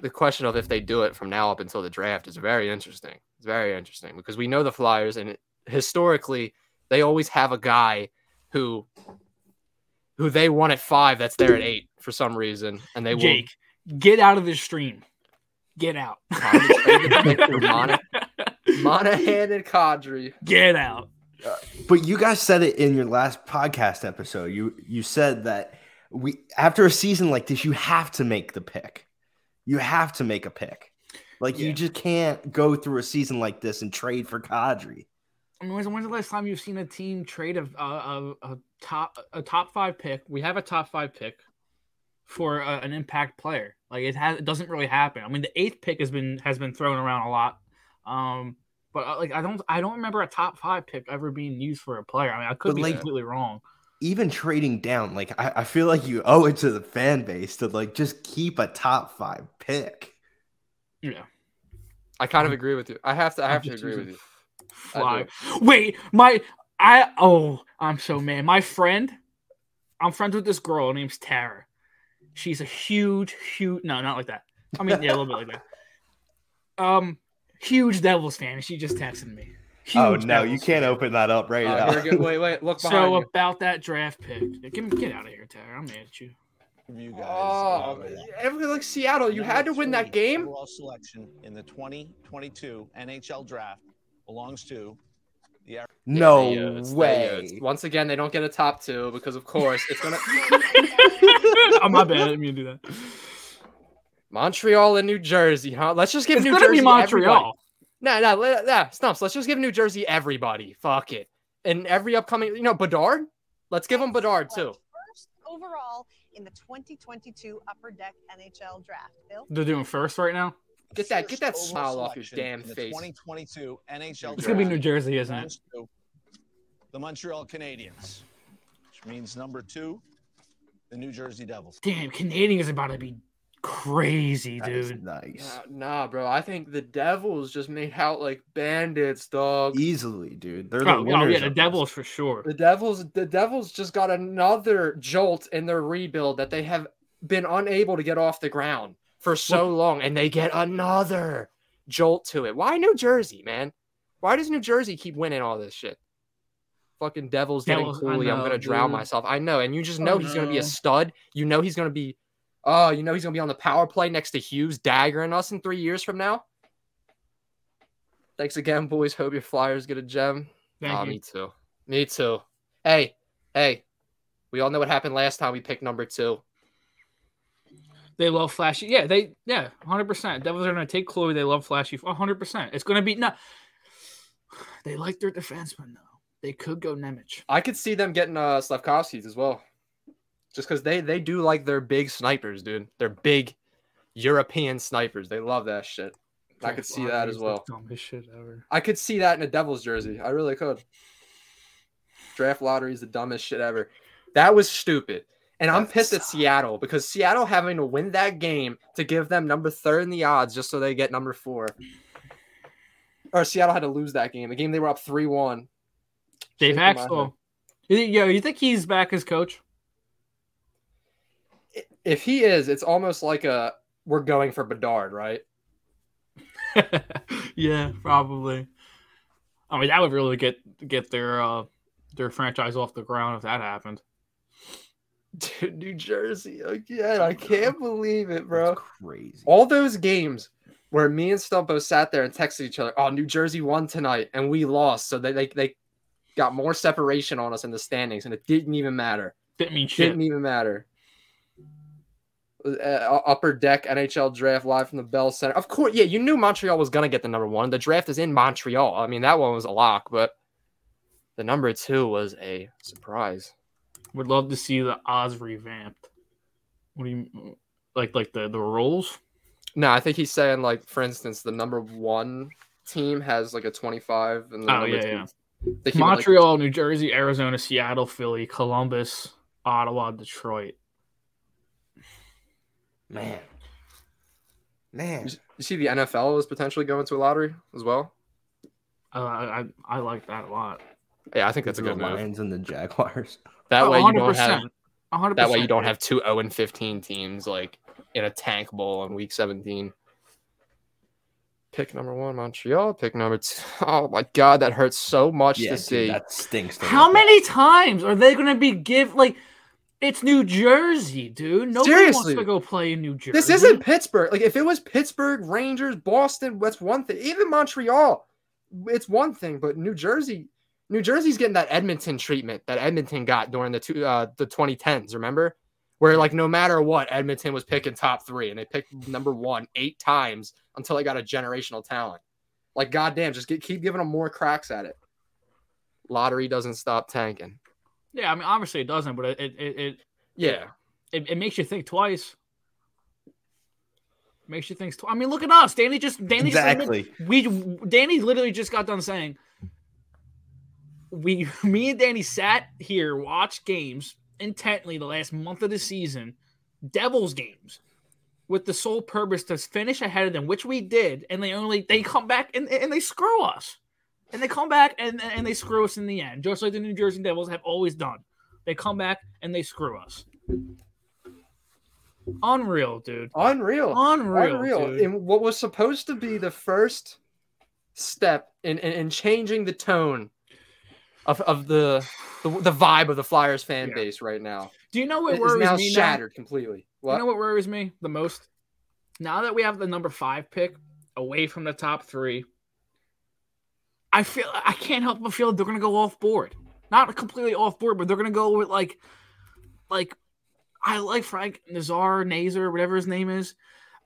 the question of if they do it from now up until the draft is very interesting. It's very interesting because we know the Flyers, and historically, they always have a guy who who they want at five that's there at eight for some reason, and they will Jake, get out of this stream. Get out. Time to trade the pick for Mona- Monahan and Kadri. get out. Uh, but you guys said it in your last podcast episode. You you said that we after a season like this, you have to make the pick. You have to make a pick. Like Yeah. you just can't go through a season like this and trade for Kadri. I mean, when's, when's the last time you've seen a team trade a, a, a, a top a top five pick? We have a top five pick for a, an impact player. Like it has, it doesn't really happen. I mean, the eighth pick has been has been thrown around a lot, um, but uh, like I don't I don't remember a top five pick ever being used for a player. I mean, I could But, be like- completely wrong. Even trading down, like I, I feel like you owe it to the fan base to like just keep a top five pick. Yeah. I kind of agree with you. I have to. I have to agree with you. Fly. Wait, my I oh, I'm so mad. My friend, I'm friends with this girl. Her name's Tara. She's a huge, huge. No, not like that. I mean, yeah, a little bit like that. Um, huge Devils fan. She just texted me. Oh no, you can't fan. open that up right Uh, now. here we go. Wait, wait. Look behind So you. about that draft pick, get, get out of here, Tara. I'm mad at you. You guys. Oh, uh, everyone like Seattle. You had to win that game. Overall selection in the 2022 NHL draft belongs to the Ari- no Yeah, they, uh, it's- they, uh, way. once again, they don't get a top two because, of course, it's gonna oh my bad. I didn't mean to do that. Montreal and New Jersey, huh? Let's just give It's New gonna Jersey be Montreal. everybody. No, no, let- nah, stumps. Let's just give New Jersey everybody. Fuck it. And every upcoming, you know, Bedard. Let's give him Bedard too. First overall in the 2022 Upper Deck NHL Draft. Bill? They're doing first right now. Get that, get that smile off your damn face. 2022 NHL It's gonna be New Jersey, isn't it? The Montreal Canadiens, which means number two, the New Jersey Devils. Damn, Canadian is about to be crazy, That is dude. nice. Nah, nah, bro. I think the Devils just made out like bandits, dog. Easily, dude. They're the Oh, oh, winners. yeah, the of this. Devils for sure. The Devils, the Devils just got another jolt in their rebuild that they have been unable to get off the ground for so long, and they get another jolt to it. Why New Jersey, man? Why does New Jersey keep winning all this shit? Fucking Devils getting Devils, I Cooley. I'm gonna drown dude. myself. I know, and you just I know he's gonna be a stud. You know he's gonna be, oh, you know he's gonna be on the power play next to Hughes, daggering us in three years from now. Thanks again, boys. Hope your Flyers get a gem. Thank oh, you. me too. Me too. Hey, hey, we all know what happened last time we picked number two. They love flashy. Yeah, they yeah, hundred percent. Devils are gonna take Chloe. They love flashy. hundred percent. It's gonna be no. They like their defenseman though. They could go Nemec. I could see them getting uh Slafkovskys as well, just because they they do like their big snipers, dude. They're big European snipers. They love that shit. I could see that as well. Dumbest shit ever. I could see that in a Devils jersey. I really could. Draft lottery is the dumbest shit ever. That was stupid. And I'm pissed at Seattle because Seattle having to win that game to give them number third in the odds just so they get number four. Or Seattle had to lose that game. The game they were up 3 1. Dave Hakstol. You yo, you think he's back as coach? If he is, it's almost like a we're going for Bedard, right? yeah, probably. I mean, that would really get get their uh their franchise off the ground if that happened. Dude, New Jersey again. I can't believe it, bro. That's crazy. all those games where me and Stumpo sat there and texted each other, "Oh, New Jersey won tonight and we lost," so they they, they got more separation on us in the standings, and it didn't even matter. Didn't mean shit. Didn't even matter. Uh, upper deck NHL draft live from the Bell Center. Of course, yeah, you knew Montreal was gonna get the number one. The draft is in Montreal. I mean, that one was a lock, but the number two was a surprise. Would love to see the odds revamped. What do you like? Like the the rules? No, I think he's saying like, for instance, the number one team has like a twenty-five, and the Oh, yeah, yeah. keep like, Montreal, New Jersey, Arizona, Seattle, Philly, Columbus, Ottawa, Detroit. Man. Man. You see, the NFL is potentially going to a lottery as well. Uh, I I I like that a lot. Yeah, I think that's a the good move. Lions and the Jaguars. That Oh, way you don't 100%. have that way you don't have two 0 and 15 teams like in a tank bowl in week 17. Pick number one, Montreal. Pick number two. Oh my god, that hurts so much Yeah, to dude, see. that stinks. to How look many times are they going to be give like? It's New Jersey, dude. Nobody Seriously. wants to go play in New Jersey. This isn't Pittsburgh. Like if it was Pittsburgh, Rangers, Boston, that's one thing. Even Montreal, it's one thing. But New Jersey, New Jersey's getting that Edmonton treatment that Edmonton got during the two uh, the 2010s. Remember, where like no matter what, Edmonton was picking top three, and they picked number one eight times until they got a generational talent. Like goddamn, just get, keep giving them more cracks at it. Lottery doesn't stop tanking. Yeah, I mean, obviously it doesn't, but it it it, Yeah, it, it makes you think twice. Makes you think. Tw- I mean, look at us. Danny just Danny just Exactly. we Danny literally just got done saying we me and Danny sat here watched games intently the last month of the season, Devils games. with the sole purpose to finish ahead of them, which we did, and they only they come back and, and they screw us. And they come back and, and they screw us in the end, just like the New Jersey Devils have always done. They come back and they screw us. Unreal, dude. Unreal. Unreal. Unreal. dude. In what was supposed to be the first step in, in, in changing the tone of, of the, the the vibe of the Flyers fan Yeah. base right now. Do you know what It worries now me now? shattered completely. What? You know what worries me the most? Now that we have the number five pick away from the top three, I feel I can't help but feel they're gonna go off board. Not completely off board, but they're gonna go with like like I like Frank Nazar, Nazar, whatever his name is.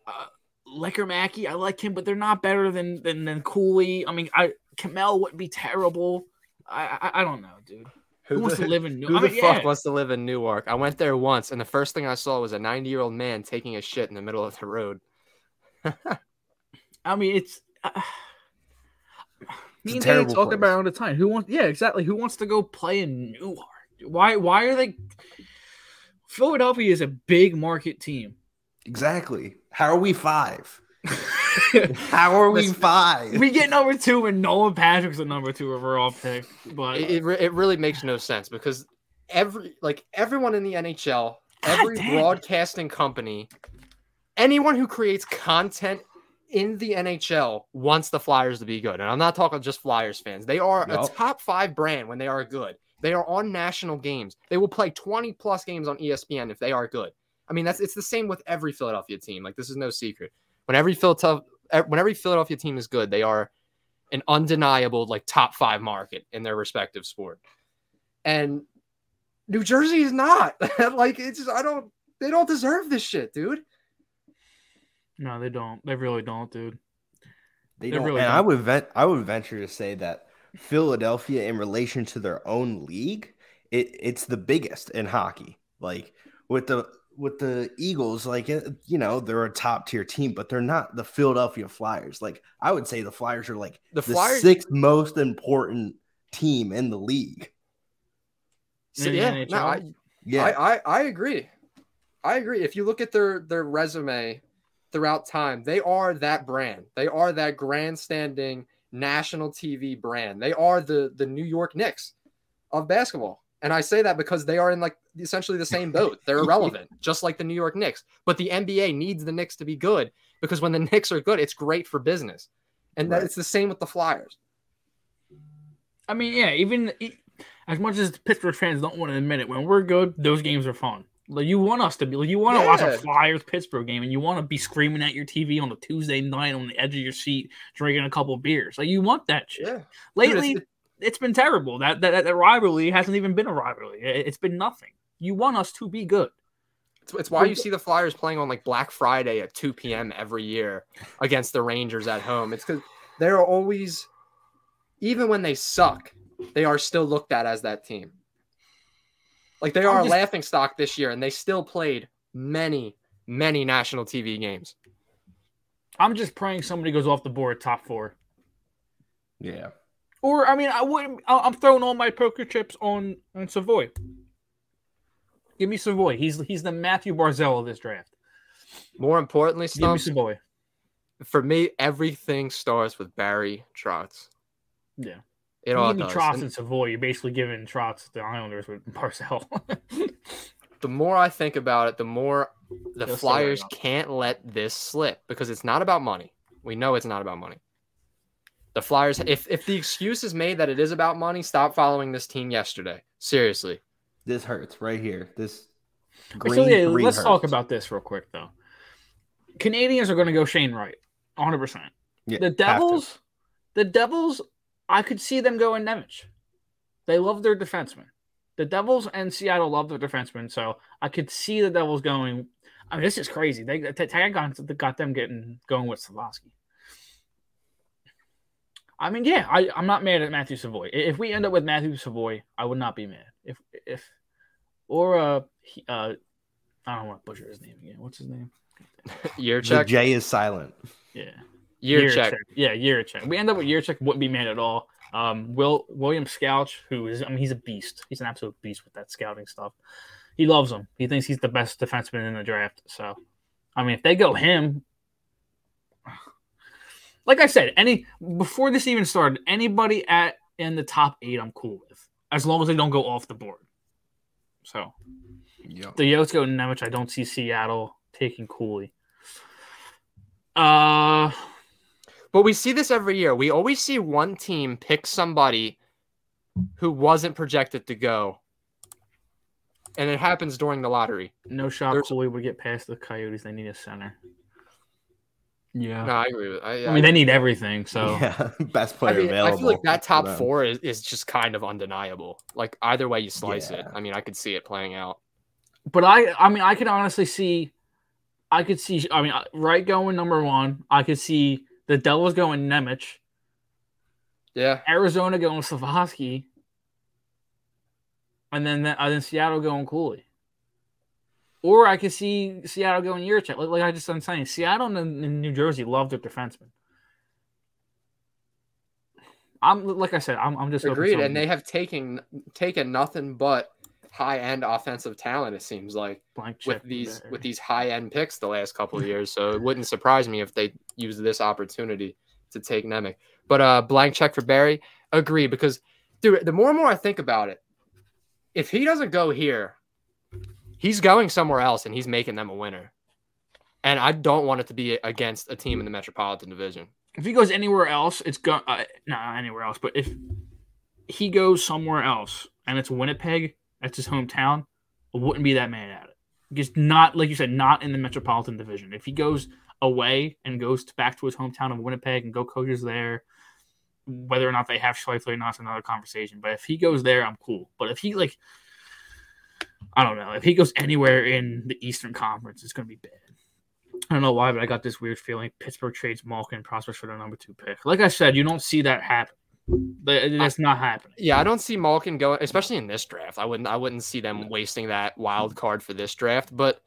Uh Lekkerimaki, I like him, but they're not better than than than Cooley. I mean, I Kemell wouldn't be terrible. I, I I don't know, dude. Who wants to live in New? Who I the fuck yeah. wants to live in Newark? I went there once, and the first thing I saw was a 90 year old man taking a shit in the middle of the road. I mean, it's. Uh, me It's and Danny terrible talk place. about it all the time. Who wants? Yeah, exactly. Who wants to go play in Newark? Why? Why are they? Philadelphia is a big market team. Exactly. How are we five? How are we five? we get number two, and Nolan Patrick's a number two overall pick. But It, it, re- it really makes no sense because every like everyone in the NHL, every damn. broadcasting company, anyone who creates content in the NHL wants the Flyers to be good. And I'm not talking just Flyers fans. They are a top 5 brand when they are good. They are on national games. They will play 20 plus games on ESPN if they are good. I mean, that's it's the same with every Philadelphia team. Like this is no secret. When every Philadelphia when every Philadelphia team is good, they are an undeniable like top five market in their respective sport. And New Jersey is not. like it's just I don't they don't deserve this shit, dude. No, they don't. They really don't, dude. They They don't, really and don't. I would ven- I would venture to say that Philadelphia, in relation to their own league, it, it's the biggest in hockey. Like with the with the Eagles, like uh, you know, they're a top tier team, but they're not the Philadelphia Flyers. Like I would say, the Flyers are like The the, sixth most important team in the league. So, yeah, NHL? no, I, Yeah, I, I I agree. I agree. If you look at their their resume throughout time, they are that brand. They are that grandstanding national TV brand. They are the the New York Knicks of basketball. And I say that because they are in like essentially the same boat. They're irrelevant, just like the New York Knicks. But the NBA needs the Knicks to be good because when the Knicks are good, it's great for business. And that it's the same with the Flyers. I mean, yeah. Even as much as Pittsburgh fans don't want to admit it, when we're good, those games are fun. Like you want us to be, like you want to watch a Flyers Pittsburgh game, and you want to be screaming at your TV on a Tuesday night on the edge of your seat, drinking a couple beers. Like you want that shit. Yeah. Lately, Dude, it's been terrible. That, that that rivalry hasn't even been a rivalry. It, it's been nothing. You want us to be good. It's, it's why you see the Flyers playing on like Black Friday at 2 p.m. every year against the Rangers at home. It's because they're always, even when they suck, they are still looked at as that team. Like they are just- a laughing stock this year, and they still played many, many national TV games. I'm just praying somebody goes off the board top four. yeah. Or I mean, I wouldn't. I- I'm throwing all my poker chips on on Savoie. Give me Savoie. He's he's the Matthew Barzal of this draft. More importantly, Give me Savoie. for me, everything starts with Barry Trotz. Yeah. It You all give me does. Trotz And- and Savoie. You're basically giving Trotz the Islanders with Barzal. the more I think about it, the more the They'll Flyers about can't let this slip because it's not about money. We know it's not about money. The Flyers, if if the excuse is made that it is about money, stop following this team yesterday. Seriously. This hurts right here. This green so yeah, three let's talk about this real quick though. Canadiens are going to go Shane Wright, 100. percent Yeah, The. Devils, the Devils, I could see them going Nemec. They love their defensemen. The Devils and Seattle love their defensemen, so I could see the Devils going. I mean, this is crazy. They T- Tag got, got them getting going with Slavsky. I mean, yeah, I, I'm not mad at Matthew Savoie. If we end up with Matthew Savoie, I would not be mad. If if or uh, he, uh I don't want to butcher his name again. What's his name? Year The check. J is silent. Yeah. Year check. Yeah, year check. We end up with year check. Wouldn't be mad at all. Um, Will William Scouch, who is I mean he's a beast. He's an absolute beast with that scouting stuff. He loves him. He thinks he's the best defenseman in the draft. So I mean, if they go him, like I said, any before this even started, anybody at in the top eight, I'm cool with, as long as they don't go off the board. So Yep. the Yotes go Nemec. I don't see Seattle taking Cooley. Uh, But we see this every year. We always see one team pick somebody who wasn't projected to go. And it happens during the lottery. no shot There's- Cooley would get past the Coyotes. They need a center. Yeah, No, I agree with I, I mean they need everything. So yeah, best I, player mean, available. I feel like that top four is, is just kind of undeniable. Like either way you slice it. I mean, I could see it playing out. but I, I mean, I could honestly see, I could see. I mean, right going number one. I could see the Devils going Nemec, Yeah. Arizona going Savosky, and then the, and then Seattle going Cooley. Or I could see Seattle going Jiricek. Like, like I just I'm saying, Seattle and, New Jersey love their defensemen. I'm like I said, I'm, I'm just Agreed. And they have taken taken nothing but high end offensive talent, it seems like. blank with these with these high end picks the last couple of years. So it wouldn't surprise me if they use this opportunity to take Nemec. But uh blank check for Barry. Agree because dude, the more and more I think about it, if he doesn't go here, he's going somewhere else and he's making them a winner. And I don't want it to be against a team in the Metropolitan Division. if he goes anywhere else, it's go uh, not anywhere else, but if he goes somewhere else and it's Winnipeg, that's his hometown, I wouldn't be that mad at it. Just not like you said, not in the Metropolitan Division. If he goes away and goes to, back to his hometown of Winnipeg and go coaches there, whether or not they have Scheifele or not another conversation. But if he goes there, I'm cool. But if he like, I don't know, if he goes anywhere in the Eastern Conference, it's gonna be bad. I don't know why, but I got this weird feeling Pittsburgh trades Malkin prospects for the number two pick. Like I said, you don't see that happen. That- That's not happening. Yeah, I don't see Malkin going, especially in this draft. I wouldn't I wouldn't see them wasting that wild card for this draft. But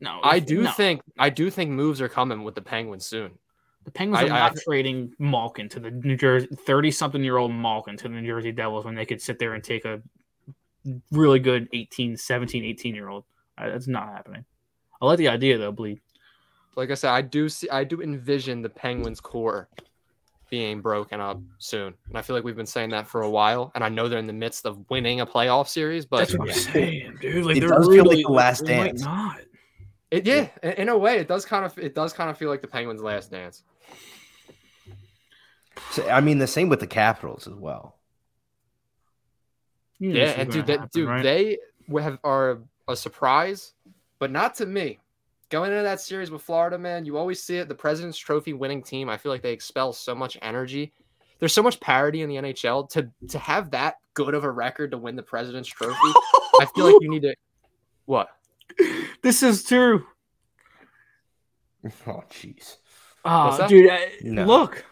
No, I do no. think I do think moves are coming with the Penguins soon. the Penguins I- are I- not trading Malkin to the New Jersey thirty-something-year-old Malkin to the New Jersey Devils when they could sit there and take a really good 18, 17, 18-year-old. Uh, That's not happening. I like the idea though, bleed. Like I said, I do see I do envision the Penguins core being broken up soon. And I feel like we've been saying that for a while. And I know they're in the midst of winning a playoff series, but That's what I'm saying, dude. Like It they're does feel like the last they might dance. Not. it, yeah, in in a way, it does kind of it does kind of feel like the Penguins' last dance. So, I mean, the same with the Capitals as well. You know Yeah, and dude, gonna that, dude, right? they have are a surprise, but not to me. Going into that series with Florida, man, you always see it. The President's Trophy winning team. I feel like they expel so much energy. There's so much parity in the NHL to to have that good of a record to win the President's Trophy. I feel like you need to. What? this is true. Oh, jeez. Oh, dude, I, No. look.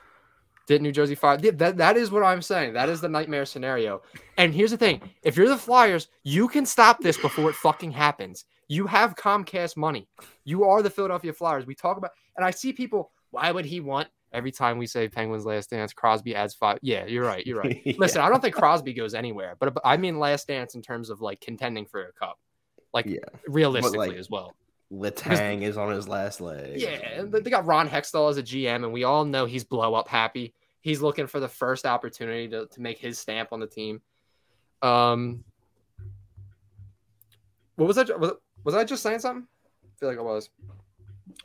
Did New Jersey fire? That, that is what I'm saying. That is the nightmare scenario. And here's the thing if you're the Flyers, you can stop this before it fucking happens. You have Comcast money. You are the Philadelphia Flyers. We talk about, and I see people, why would he want every time we say Penguins last dance, Crosby adds five? Yeah, you're right. You're right. Yeah. Listen, I don't think Crosby goes anywhere, but I mean last dance in terms of like contending for a cup, like Yeah. realistically like- as well. Letang is on his last leg. Yeah, and they got Ron Hextall as a GM, and we all know he's blow up happy. He's looking for the first opportunity to, to make his stamp on the team. Um, what was that? Was, was I just saying something? I feel like I was.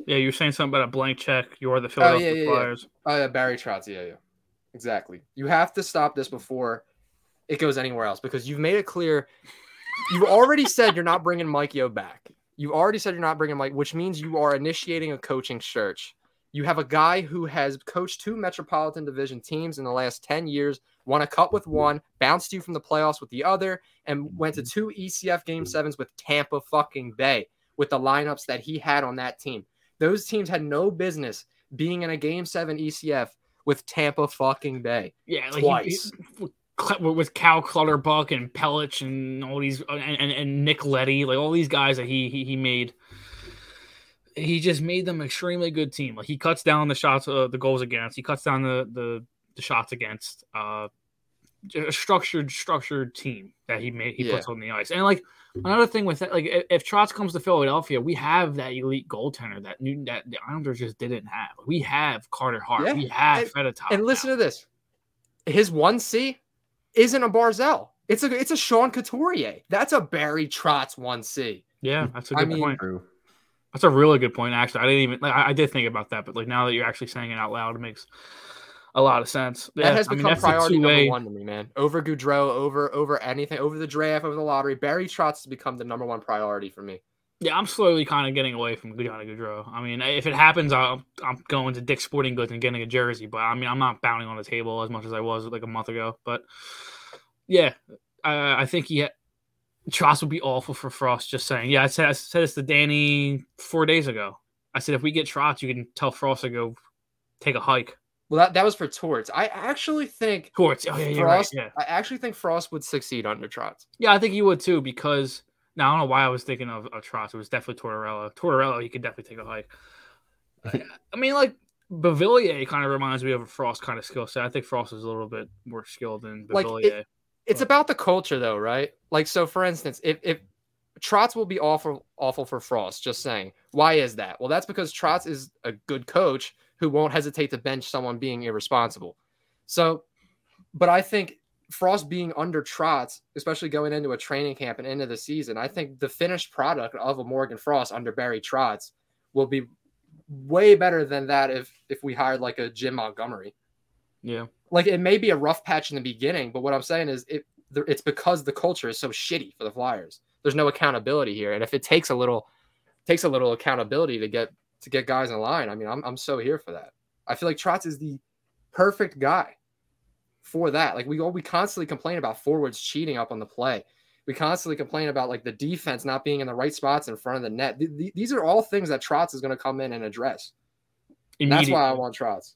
Yeah, you're saying something about a blank check. You're the Oh, Philadelphia yeah, yeah, yeah. Flyers. Oh, yeah, Barry Trotz. Yeah, yeah, exactly. You have to stop this before it goes anywhere else because you've made it clear. You've already said you're not bringing Mike Yeo back. You already said you're not bringing Mike, which means you are initiating a coaching search. You have a guy who has coached two Metropolitan Division teams in the last 10 years, won a cup with one, bounced you from the playoffs with the other, and went to mm-hmm. two ECF game sevens with Tampa fucking Bay with the lineups that he had on that team. Those teams had no business being in a game seven ECF with Tampa fucking Bay. Yeah, like Twice. He, he- with Cal Clutterbuck and Pelech and all these uh, and, and, and Nick Leddy, like all these guys that he, he he made. He just made them an extremely good team. Like he cuts down the shots, uh, the goals against. He cuts down the the, the shots against. Uh, a structured structured team that he made he Yeah. puts on the ice. And like another thing with that, like if, if Trotz comes to Philadelphia, we have that elite goaltender that new that the Islanders just didn't have. We have Carter Hart. Yeah. We have And- Fedotov. And listen to this. His 1C isn't a Barzal. It's a it's a Sean Couturier. That's a Barry Trotz 1C. yeah, that's a good mean, point. True. That's a really good point. Actually, I didn't even like, I, I did think about that, but like now that you're actually saying it out loud, it makes a lot of sense. That Yeah, has I mean, become that's priority number one to me, man. Over Gaudreau, over over anything, over the draft, over the lottery. Barry Trotz has become the number one priority for me. Yeah, I'm slowly kind of getting away from Johnny Gaudreau. I mean, if it happens, I'm I'm going to Dick's Sporting Goods and getting a jersey. But I mean, I'm not bounding on the table as much as I was like a month ago. But yeah, I, I think he had, Trotz would be awful for Frost. Just saying. Yeah, I said I said this to Danny four days ago. I said if we get Trotz, you can tell Frost to go take a hike. Well, that, that was for Torts. I actually think Courts. Oh yeah, you're right. Frost. Yeah, I actually think Frost would succeed under Trotz. yeah, I think he would too because now I don't know why I was thinking of, of Trotz. It was definitely Tortorella. Tortorella, he could definitely take a hike. I, I mean, like Bavillier kind of reminds me of a Frost kind of skill set. I think Frost is a little bit more skilled than Like, Bavillier. It's about the culture, though, right? Like, so for instance, if if Trotz will be awful awful for Frost, just saying. Why is that? Well, that's because Trotz is a good coach who won't hesitate to bench someone being irresponsible. So, but I think Frost being under Trotz, especially going into a training camp and into the season, I think the finished product of a Morgan Frost under Barry Trotz will be way better than that if if we hired like a Jim Montgomery yeah, like it may be a rough patch in the beginning, but what I'm saying is it it's because the culture is so shitty for the Flyers. There's no accountability here, and if it takes a little takes a little accountability to get to get guys in line, I mean, I'm I'm so here for that. I feel like Trotz is the perfect guy for that. Like we we constantly complain about forwards cheating up on the play. We constantly complain about like the defense not being in the right spots in front of the net. Th- th- these are all things that Trotz is going to come in and address. And that's why I want Trotz.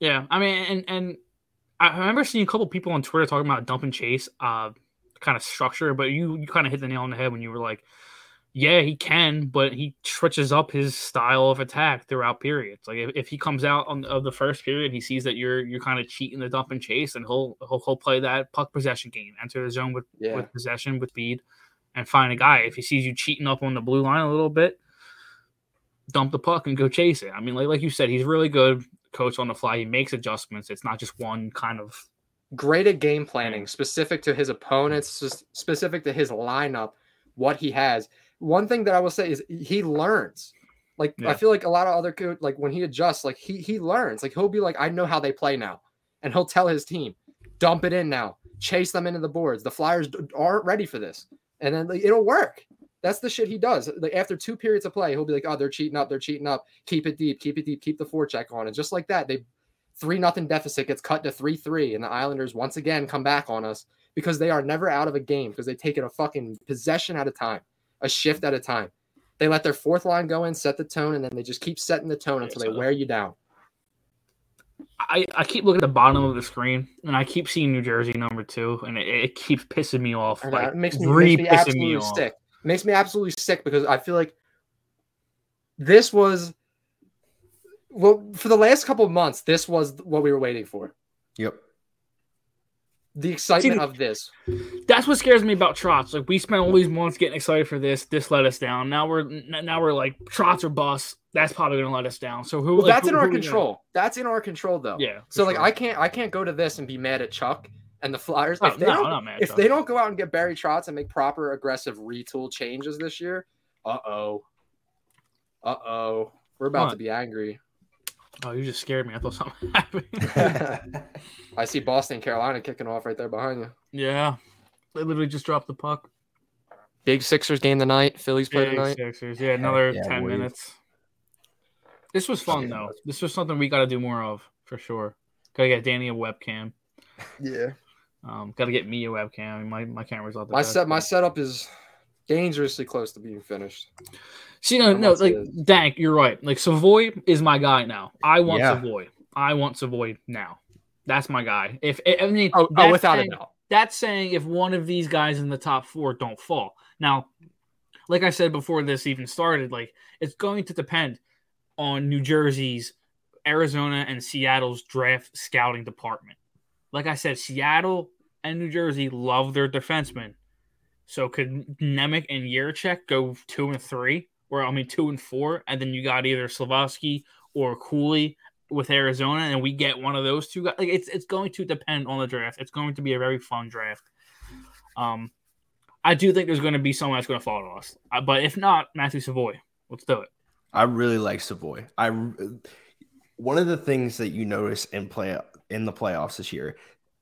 Yeah, I mean, and and I remember seeing a couple people on Twitter talking about dump and chase, uh, kind of structure. But you you kind of hit the nail on the head when you were like, yeah, he can, but he switches up his style of attack throughout periods. Like if, if he comes out on of the first period, he sees that you're you're kind of cheating the dump and chase, and he'll he'll, he'll play that puck possession game, enter the zone with Yeah. with possession with speed, and find a guy. If he sees you cheating up on the blue line a little bit, dump the puck and go chase it. I mean, like like you said, he's really good coach on the fly. He makes adjustments. It's not just one kind of great at game planning, specific to his opponents, specific to his lineup, what he has. One thing that I will say is he learns. Like Yeah. I feel like a lot of other co- like when he adjusts, like he he learns. Like he'll be like, I know how they play now, and he'll tell his team, dump it in now, chase them into the boards. The Flyers aren't ready for this, and then like, it'll work. That's the shit he does. Like after two periods of play, he'll be like, "Oh, they're cheating up. They're cheating up. Keep it deep. Keep it deep. Keep the forecheck on." And just like that, they three nothing deficit gets cut to three three, and the Islanders once again come back on us because they are never out of a game because they take it a fucking possession at a time, a shift at a time. They let their fourth line go in, set the tone, and then they just keep setting the tone until they wear you down. I, I keep looking at the bottom of the screen and I keep seeing New Jersey number two and it, it keeps pissing me off. Like, it makes me, re makes me pissing me absolutely off. sick. Makes me absolutely sick because I feel like this was well for the last couple of months. This was what we were waiting for. Yep. The excitement the- of this. That's what scares me about Trots. Like we spent all these months getting excited for this. This let us down. Now we're now we're like Trots or bust. That's probably gonna let us down. So who? Well, like, that's who- in our who we gonna- control. That's in our control, though. Yeah. So for like. I can't I can't go to this and be mad at Chuck and the Flyers Oh, if they no, don't mad if they don't go out and get Barry Trotz and make proper aggressive retool changes this year. Uh oh. Uh oh. We're about to be angry. Oh, you just scared me. I thought something happened. I see Boston Carolina kicking off right there behind you. yeah. They literally just dropped the puck. Big Sixers game tonight. Phillies play Big tonight. Sixers. Yeah, another yeah, ten boy. minutes. This was fun though. This was something we got to do more of for sure. Gotta get Danny a webcam. Yeah. Um, gotta get me a webcam. My my camera's not the My best, set my but- setup is dangerously close to being finished. See, no, How no, like is- Dank, you're right. Like Savoie is my guy now. I want Yeah. Savoie. I want Savoie now. That's my guy. If I mean, Oh, oh without saying, a doubt. that's saying if one of these guys in the top four don't fall. Now, like I said before this even started, like it's going to depend on New Jersey's, Arizona, and Seattle's draft scouting department. Like I said, Seattle and New Jersey love their defensemen. So could Nemec and Jiricek go two and three, or I mean two and four, and then you got either Slafkovsky or Cooley with Arizona, and we get one of those two guys. Like it's it's going to depend on the draft. It's going to be a very fun draft. Um, I do think there's going to be someone that's going to fall to us, uh, but if not, Matthew Savoie. Let's do it. I really like Savoie. I one of the things that you notice in play in the playoffs this year,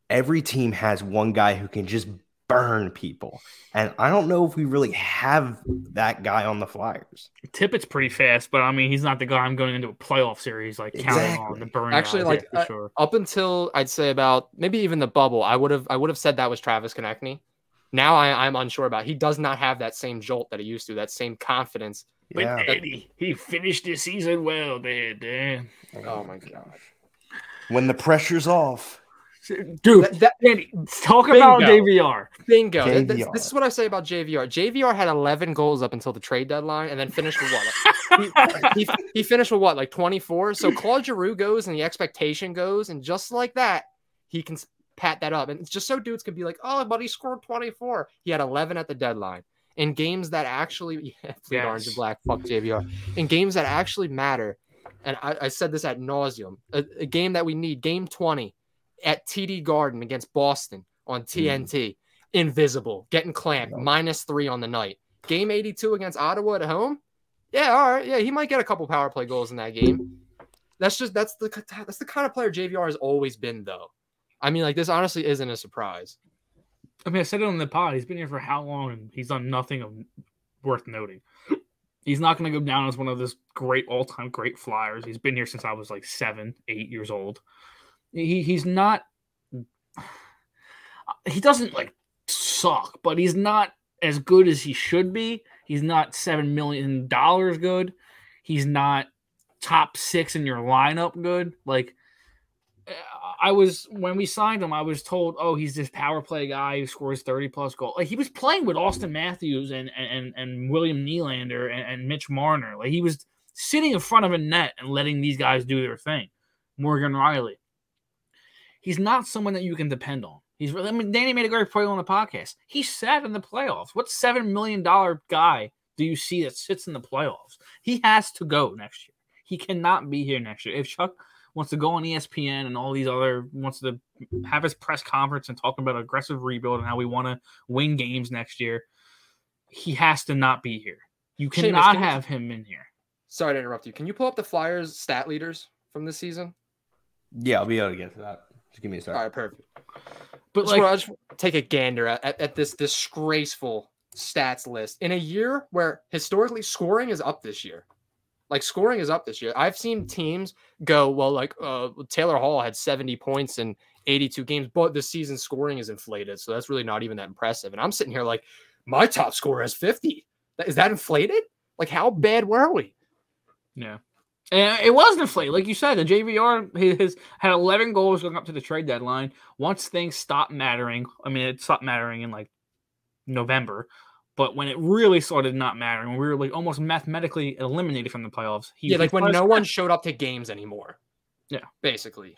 every team has one guy who can just burn people. And I don't know if we really have that guy on the Flyers. Tippett's pretty fast, but I mean, he's not the guy I'm going into a playoff series like counting on the burn. Actually, like for uh, sure. up until I'd say about maybe even the bubble, I would have I would have said that was Travis Konecny. Now I, I'm unsure about. He does not have that same jolt that he used to, that same confidence. But Yeah. Danny, he finished the season well, there, Dan. Oh my god, When the pressure's off. Dude, That- that- Danny, talk about JVR. bingo! Th- This, this is what I say about JVR. JVR had 11 goals up until the trade deadline, and then finished with what? Like, he, he finished with what, like 24? So Claude Giroux goes, and the expectation goes, and just like that, he can pat that up. And it's just so dudes can be like, "Oh, but he scored 24." He had 11 at the deadline in games that actually, yeah, plead orange and black, fuck JVR. In games that actually matter, and I, I said this at nauseum, a, a game that we need, game 20 at TD Garden against Boston on mm. TNT, invisible, getting clamped, minus three on the night. Game 82 against Ottawa at home. Yeah, all right. Yeah, he might get a couple power play goals in that game. That's just that's the that's the kind of player JVR has always been, though. I mean, like this honestly isn't a surprise. I mean, I said it on the pod. He's been here for how long, and he's done nothing of worth noting. He's not going to go down as one of those great all-time great flyers. He's been here since I was like seven, eight years old. He he's not. He doesn't like suck, but he's not as good as he should be. He's not seven million dollars good. He's not top six in your lineup good. Like I was when we signed him, I was told, oh, he's this power play guy who scores 30 plus goals. Like he was playing with Auston Matthews and and, and William Nylander and, and Mitch Marner. Like he was sitting in front of a net and letting these guys do their thing. Morgan Rielly. He's not someone that you can depend on. He's really, I mean, Danny made a great point on the podcast. He sat in the playoffs. What seven million dollar guy do you see that sits in the playoffs? He has to go next year. He cannot be here next year. If Chuck wants to go on ESPN and all these other wants to have his press conference and talk about aggressive rebuild and how we want to win games next year, he has to not be here. You Seamus, cannot can you- have him in here. Sorry to interrupt you. Can you pull up the Flyers stat leaders from this season? Yeah, I'll be able to get to that. Just give me a second. All right, perfect. But just like, I just take a gander at, at, at this disgraceful stats list in a year where historically scoring is up this year. Like scoring is up this year. I've seen teams go well, like uh, Taylor Hall had 70 points in 82 games, but the season scoring is inflated, so that's really not even that impressive. And I'm sitting here like, my top scorer has 50. Is that inflated? Like, how bad were we? Yeah. And it was inflated. Like you said, the JVR has had 11 goals going up to the trade deadline. Once things stopped mattering, I mean, it stopped mattering in like November, but when it really started not mattering, when we were like almost mathematically eliminated from the playoffs, he yeah, like when no one showed up to games anymore. Yeah. Basically.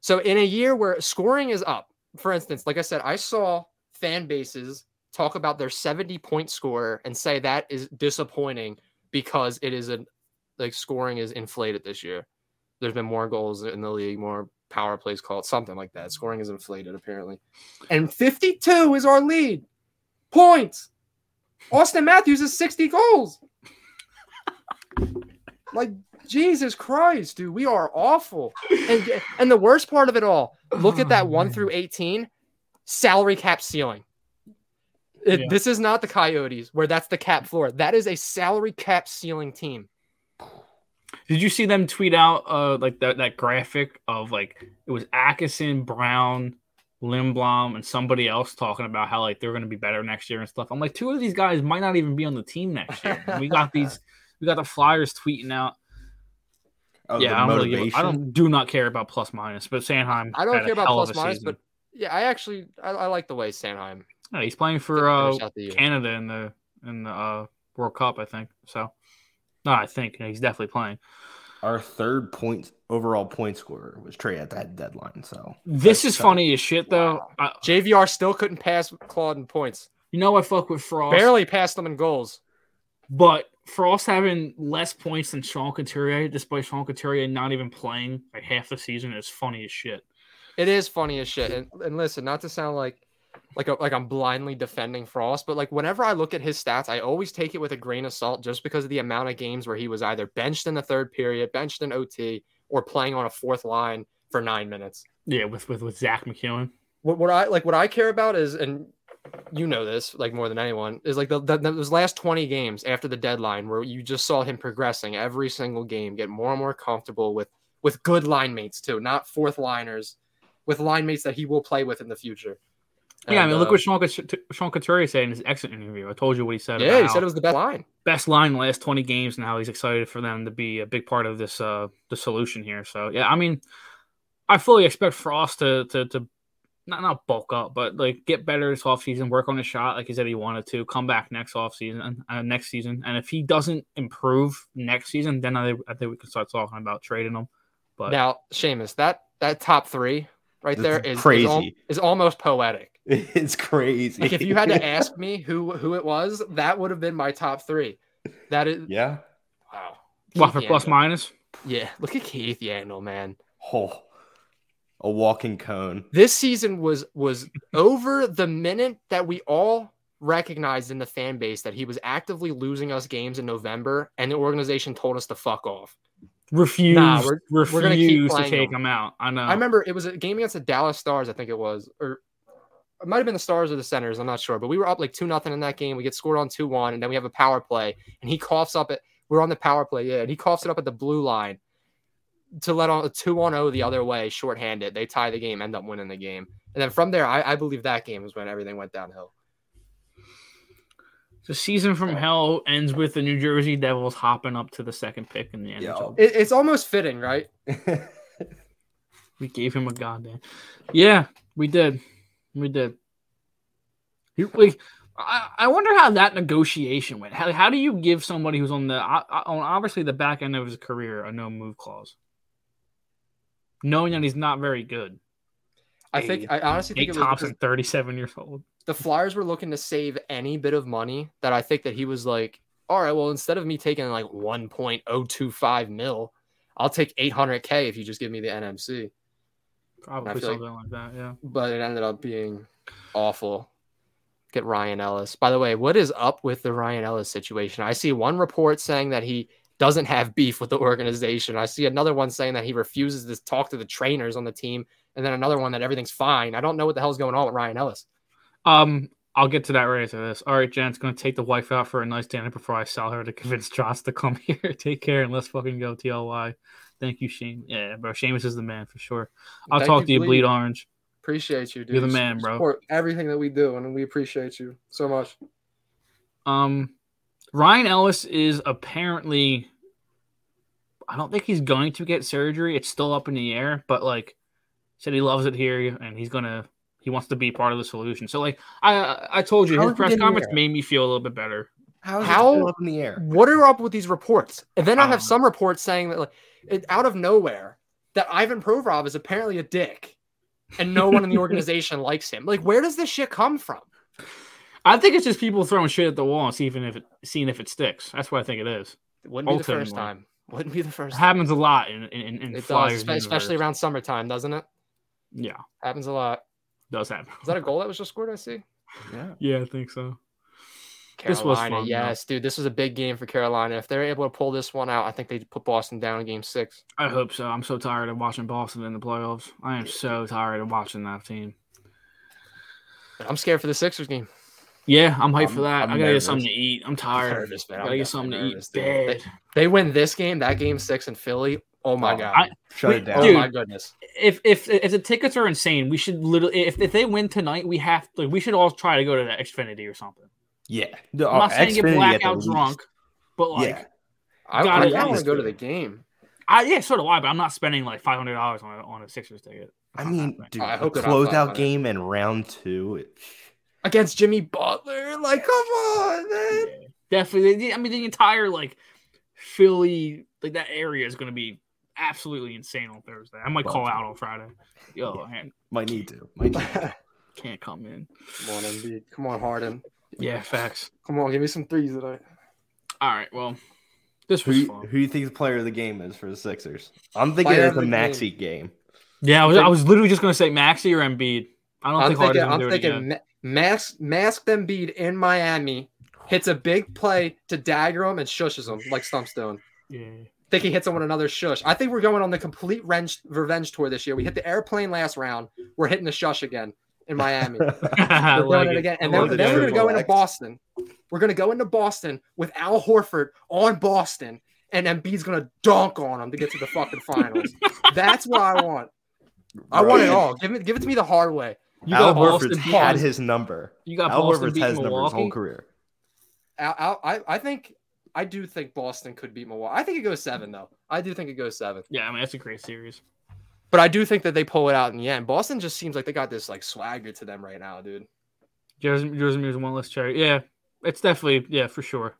So in a year where scoring is up, for instance, like I said, I saw fan bases talk about their 70 point score and say that is disappointing because it is a like scoring is inflated this year. There's been more goals in the league, more power plays called, something like that. Scoring is inflated apparently. And 52 is our lead. Points. Auston Matthews is 60 goals. like Jesus Christ, dude, we are awful. And and the worst part of it all, look at that Oh, 1 through 18 salary cap ceiling. It- Yeah. This is not the Coyotes where that's the cap floor. That is a salary cap ceiling team. Did you see them tweet out uh like that that graphic of like it was Atkinson, Brown, Lindblom, and somebody else talking about how like they're gonna be better next year and stuff. I'm like, two of these guys might not even be on the team next year. We got these we got the Flyers tweeting out. Oh, yeah, I don't really give. I don't do not care about plus minus, but Sanheim. I don't care about of minus, season. but yeah, I actually I, I like the way Sanheim Yeah, he's playing for uh, finished out the year. Canada in the in the uh, World Cup, I think. So, no, I think yeah, he's definitely playing. Our third point overall point scorer was Trey at that deadline. So This is tough. funny as shit though. Wow. I, JVR still couldn't pass Claude in points. you know I fuck with Frost, Barely passed them in goals. but Frost having less points than Sean Couturier, despite Sean Couturier not even playing like half the season, is funny as shit. It is funny as shit. And, and listen, not to sound like like a, like I'm blindly defending Frost, but like whenever I look at his stats, I always take it with a grain of salt just because of the amount of games where he was either benched in the third period, benched in OT, or playing on a fourth line for nine minutes. Yeah, with with with Zack MacEwen. What, what I like, what I care about is, and you know this like more than anyone, is like the, the those last 20 games after the deadline where you just saw him progressing every single game, get more and more comfortable with with good line mates too, not fourth liners, with line mates that he will play with in the future. Yeah, I And, mean, look uh, what Sean, Cout- Sean Couturier said in his exit interview. I told you what he said. yeah, about he said it was the best line. best line in the last 20 games and how he's excited for them to be a big part of this uh the solution here. So yeah, I mean I fully expect Frost to to to not not bulk up, but like get better this offseason, work on his shot like he said he wanted to, come back next offseason uh, next season. And if he doesn't improve next season, then I, I think we can start talking about trading him. But Now, Seamus, that that top three right there is crazy. is, al- is almost poetic. It's crazy. Like if you had to ask me who who it was, that would have been my top three. That is yeah. wow. what for Keith plus Yandle. minus? Yeah, look at Keith Yandle, man. Oh, a walking cone. This season was was over the minute that we all recognized in the fan base that he was actively losing us games in November, and the organization told us to fuck off. Refuse Nah, we're- refuse we're gonna keep to take him. him out. I know. I remember it was a game against the Dallas Stars, I think it was, or it might have been the Stars or the centers. I'm not sure, but we were up like two nothing in that game. We get scored on two one, and then we have a power play, and he coughs up at. We're on the power play, yeah, and he coughs it up at the blue line to let on a two on zero oh the other way, shorthanded. They tie the game, end up winning the game, and then from there, I, I believe that game was when everything went downhill. The season from hell ends with the New Jersey Devils hopping up to the second pick in the NHL. Yo. It, it's almost fitting, right? We gave him a goddamn. Yeah, we did. We did. You- Like, I, I wonder how that negotiation went. How, how do you give somebody who's on the on obviously the back end of his career a no move clause, knowing that he's not very good? I think I honestly think Nate it was Thompson, thirty-seven years old. the Flyers were looking to save any bit of money that I think that he was like, all right, well, instead of me taking like 1.025 mil, I'll take 800K if you just give me the NMC. Probably feel like- something like that. Yeah. But it ended up being awful. Get Ryan Ellis. By the way, what is up with the Ryan Ellis situation? I see one report saying that he doesn't have beef with the organization. I see another one saying that he refuses to talk to the trainers on the team. And then another one that everything's fine. I don't know what the hell's going on with Ryan Ellis. Um, I'll get to that right after this. All right, Jen's gonna take the wife out for a nice dinner before I sell her to convince Joss to come here. Take care and let's fucking go TLY. Thank you, Shane. Yeah, bro. Seamus is the man for sure. I'll Thank talk you, to you, Bleed. Bleed Orange. Appreciate you, dude. You're the man, bro. Support everything that we do, and we appreciate you so much. Um, Ryan Ellis is apparently. I don't think he's going to get surgery. It's still up in the air, but like, said he loves it here and he's gonna. He wants to be part of the solution. So like, I I told you How his press conference made me feel a little bit better. How is How- it still up in the air? What are up with these reports? And then I have Um, some reports saying that, like, it, out of nowhere, that Ivan Provorov is apparently a dick, and no one in the organization likes him. Like, where does this shit come from? I think it's just people throwing shit at the wall and seeing if it seeing if it sticks. That's what I think it is. It wouldn't be the first Ultimately. time. Wouldn't be the It first. time. happens a lot in in, in It does, Flyers espe- especially around summertime, doesn't it? Yeah, Happens a lot. does happen. Is that a goal that was just scored? I see. Yeah. Yeah, I think so. Carolina, This was fun, though. yes, dude. This was a big game for Carolina. If they're able to pull this one out, I think they put Boston down in Game Six. I hope so. I'm so tired of watching Boston in the playoffs. I am so tired of watching that team. I'm scared for the Sixers game. Yeah, I'm hyped I'm- for that. I'm I gotta nervous. get something to eat. I'm tired. nervous, man. I'm gotta get definitely something to eat. dude. Bad. They win this game, that game six in Philly. Oh my Oh, god. I- Shut Wait, it down. oh dude. my goodness. If if if the tickets are insane, we should literally. If, if they win tonight, we have like we should all try to go to the Xfinity or something. Yeah. No, I'm not uh, saying get Xfinity at blackout drunk, but like yeah. I, Got I, it. I want to go to the game. I yeah, so do I. But I'm not spending like five hundred dollars on a, on a Sixers ticket. I mean, happening. dude, I the hope they're closeout game in round two. It, Against Jimmy Butler. Like, come on, man. Yeah, definitely. I mean, the entire like Philly like that area is going to be absolutely insane on Thursday. I might call out on Friday. Yo, man, Might need to. Might need to. can't come in. Come on, Embiid. Come on, Harden. Yeah, facts. Come on, give me some threes tonight. All right, well, this who, was you- fun. who you think the player of the game is for the Sixers? I'm thinking Player it's a of the Maxey game. Yeah, I was, I was literally just going to say Maxey or Embiid. I don't I'm think thinking, Harden's going I'm do it thinking again. ma- mask, masked Embiid in Miami, hits a big play to dagger him and shushes him like Stumpstone. Yeah. think he hits him with another shush. I think we're going on the complete revenge, revenge tour this year. We hit the airplane last round. We're hitting the shush again in Miami. We're like doing it it. again. And I then, then we're going to go into Boston. We're going to go into Boston with Al Horford on Boston, and Embiid's going to dunk on him to get to the fucking finals. That's what I want. I want it all. Give it, give it to me the hard way. You Al got Horford's beating- had his number. You got Al Boston Horford's beating has number his whole Milwaukee. career. Al, Al, I, I think, I do think Boston could beat Milwaukee. I think it goes seven though. I do think it goes seven. Yeah, I mean that's a great series. But I do think that they pull it out in the end. Boston just seems like they got this like swagger to them right now, dude. Jersey Jersey's one less cherry. Yeah, it's definitely yeah for sure.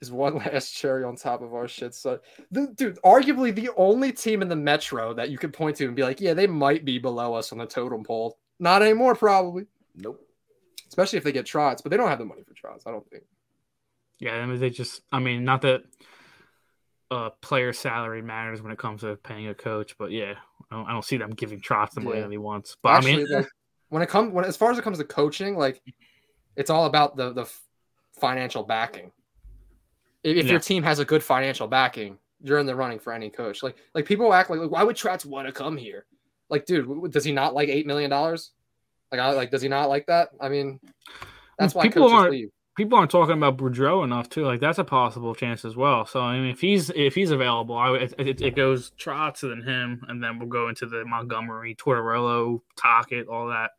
Is one last cherry on top of our shit. So, the, dude, arguably the only team in the Metro that you could point to and be like, yeah, they might be below us on the totem pole. Not anymore, probably. Nope. Especially if they get Trotz, but they don't have the money for Trotz. I don't think. Yeah, I mean they just I mean not that uh player salary matters when it comes to paying a coach, but yeah, I don't, I don't see them giving Trotz the money Yeah. that he wants. But Actually, I mean, when it comes when as far as it comes to coaching, like it's all about the the financial backing. If, if Yeah. your team has a good financial backing, you're in the running for any coach. Like like people act like, like why would Trotz want to come here? Like, dude, does he not like eight million dollars? Like, I like, does he not like that? I mean, that's why People coaches aren't- leave. People aren't talking about Boudreau enough too. Like that's a possible chance as well. So I mean, if he's if he's available, I it, it, it goes Trotz and then him, and then we'll go into the Montgomery, Tortorella, Tocchet, all that.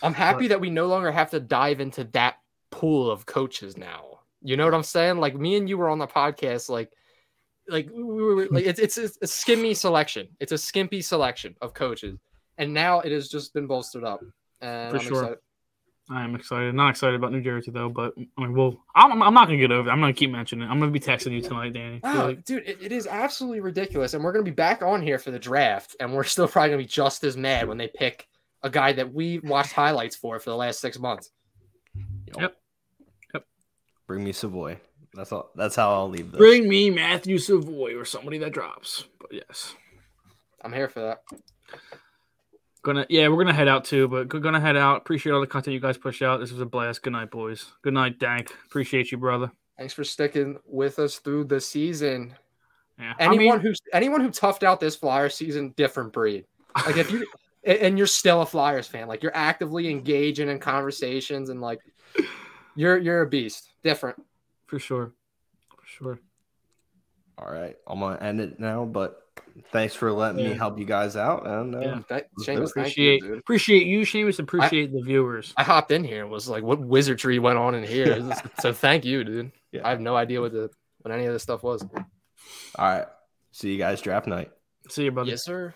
I'm happy that we no longer have to dive into that pool of coaches now. You know what I'm saying? Like me and you were on the podcast, like, like we were like it's it's, it's a skimmy selection. It's a skimpy selection of coaches, and now it has just been bolstered up. And For I'm sure. excited. I am excited. Not excited about New Jersey though, but I mean, we'll. I'm, I'm not gonna get over. it. I'm gonna keep mentioning it. I'm gonna be texting you tonight, Danny. Wow, Like, dude, it, it is absolutely ridiculous. And we're going to be back on here for the draft, and we're still probably going to be just as mad when they pick a guy that we watched highlights for for the last six months. Yep. Bring me Savoie. That's all. That's how I'll leave this. Bring me Matthew Savoie or somebody that drops. But yes. I'm here for that. Gonna yeah, we're gonna head out too, but we're gonna head out. Appreciate all the content you guys push out. This was a blast. Good night, boys. Good night, Dank. Appreciate you, brother. Thanks for sticking with us through the season. Yeah. I Anyone mean, who's anyone who toughed out this Flyer season, different breed. Like if you and and you're still a Flyers fan, like you're actively engaging in conversations and like you're you're a beast. Different. for sure. For sure. All right, I'm gonna end it now. But thanks for letting me help you guys out. And uh, Yeah. That, Seamus, do it. thank you, Appreciate appreciate you, Seamus. Appreciate the viewers. I hopped in here and was like, "What wizardry went on in here?" so thank you, dude. Yeah. I have no idea what the what any of this stuff was. all right, see you guys draft night. See you, buddy. Yes, sir.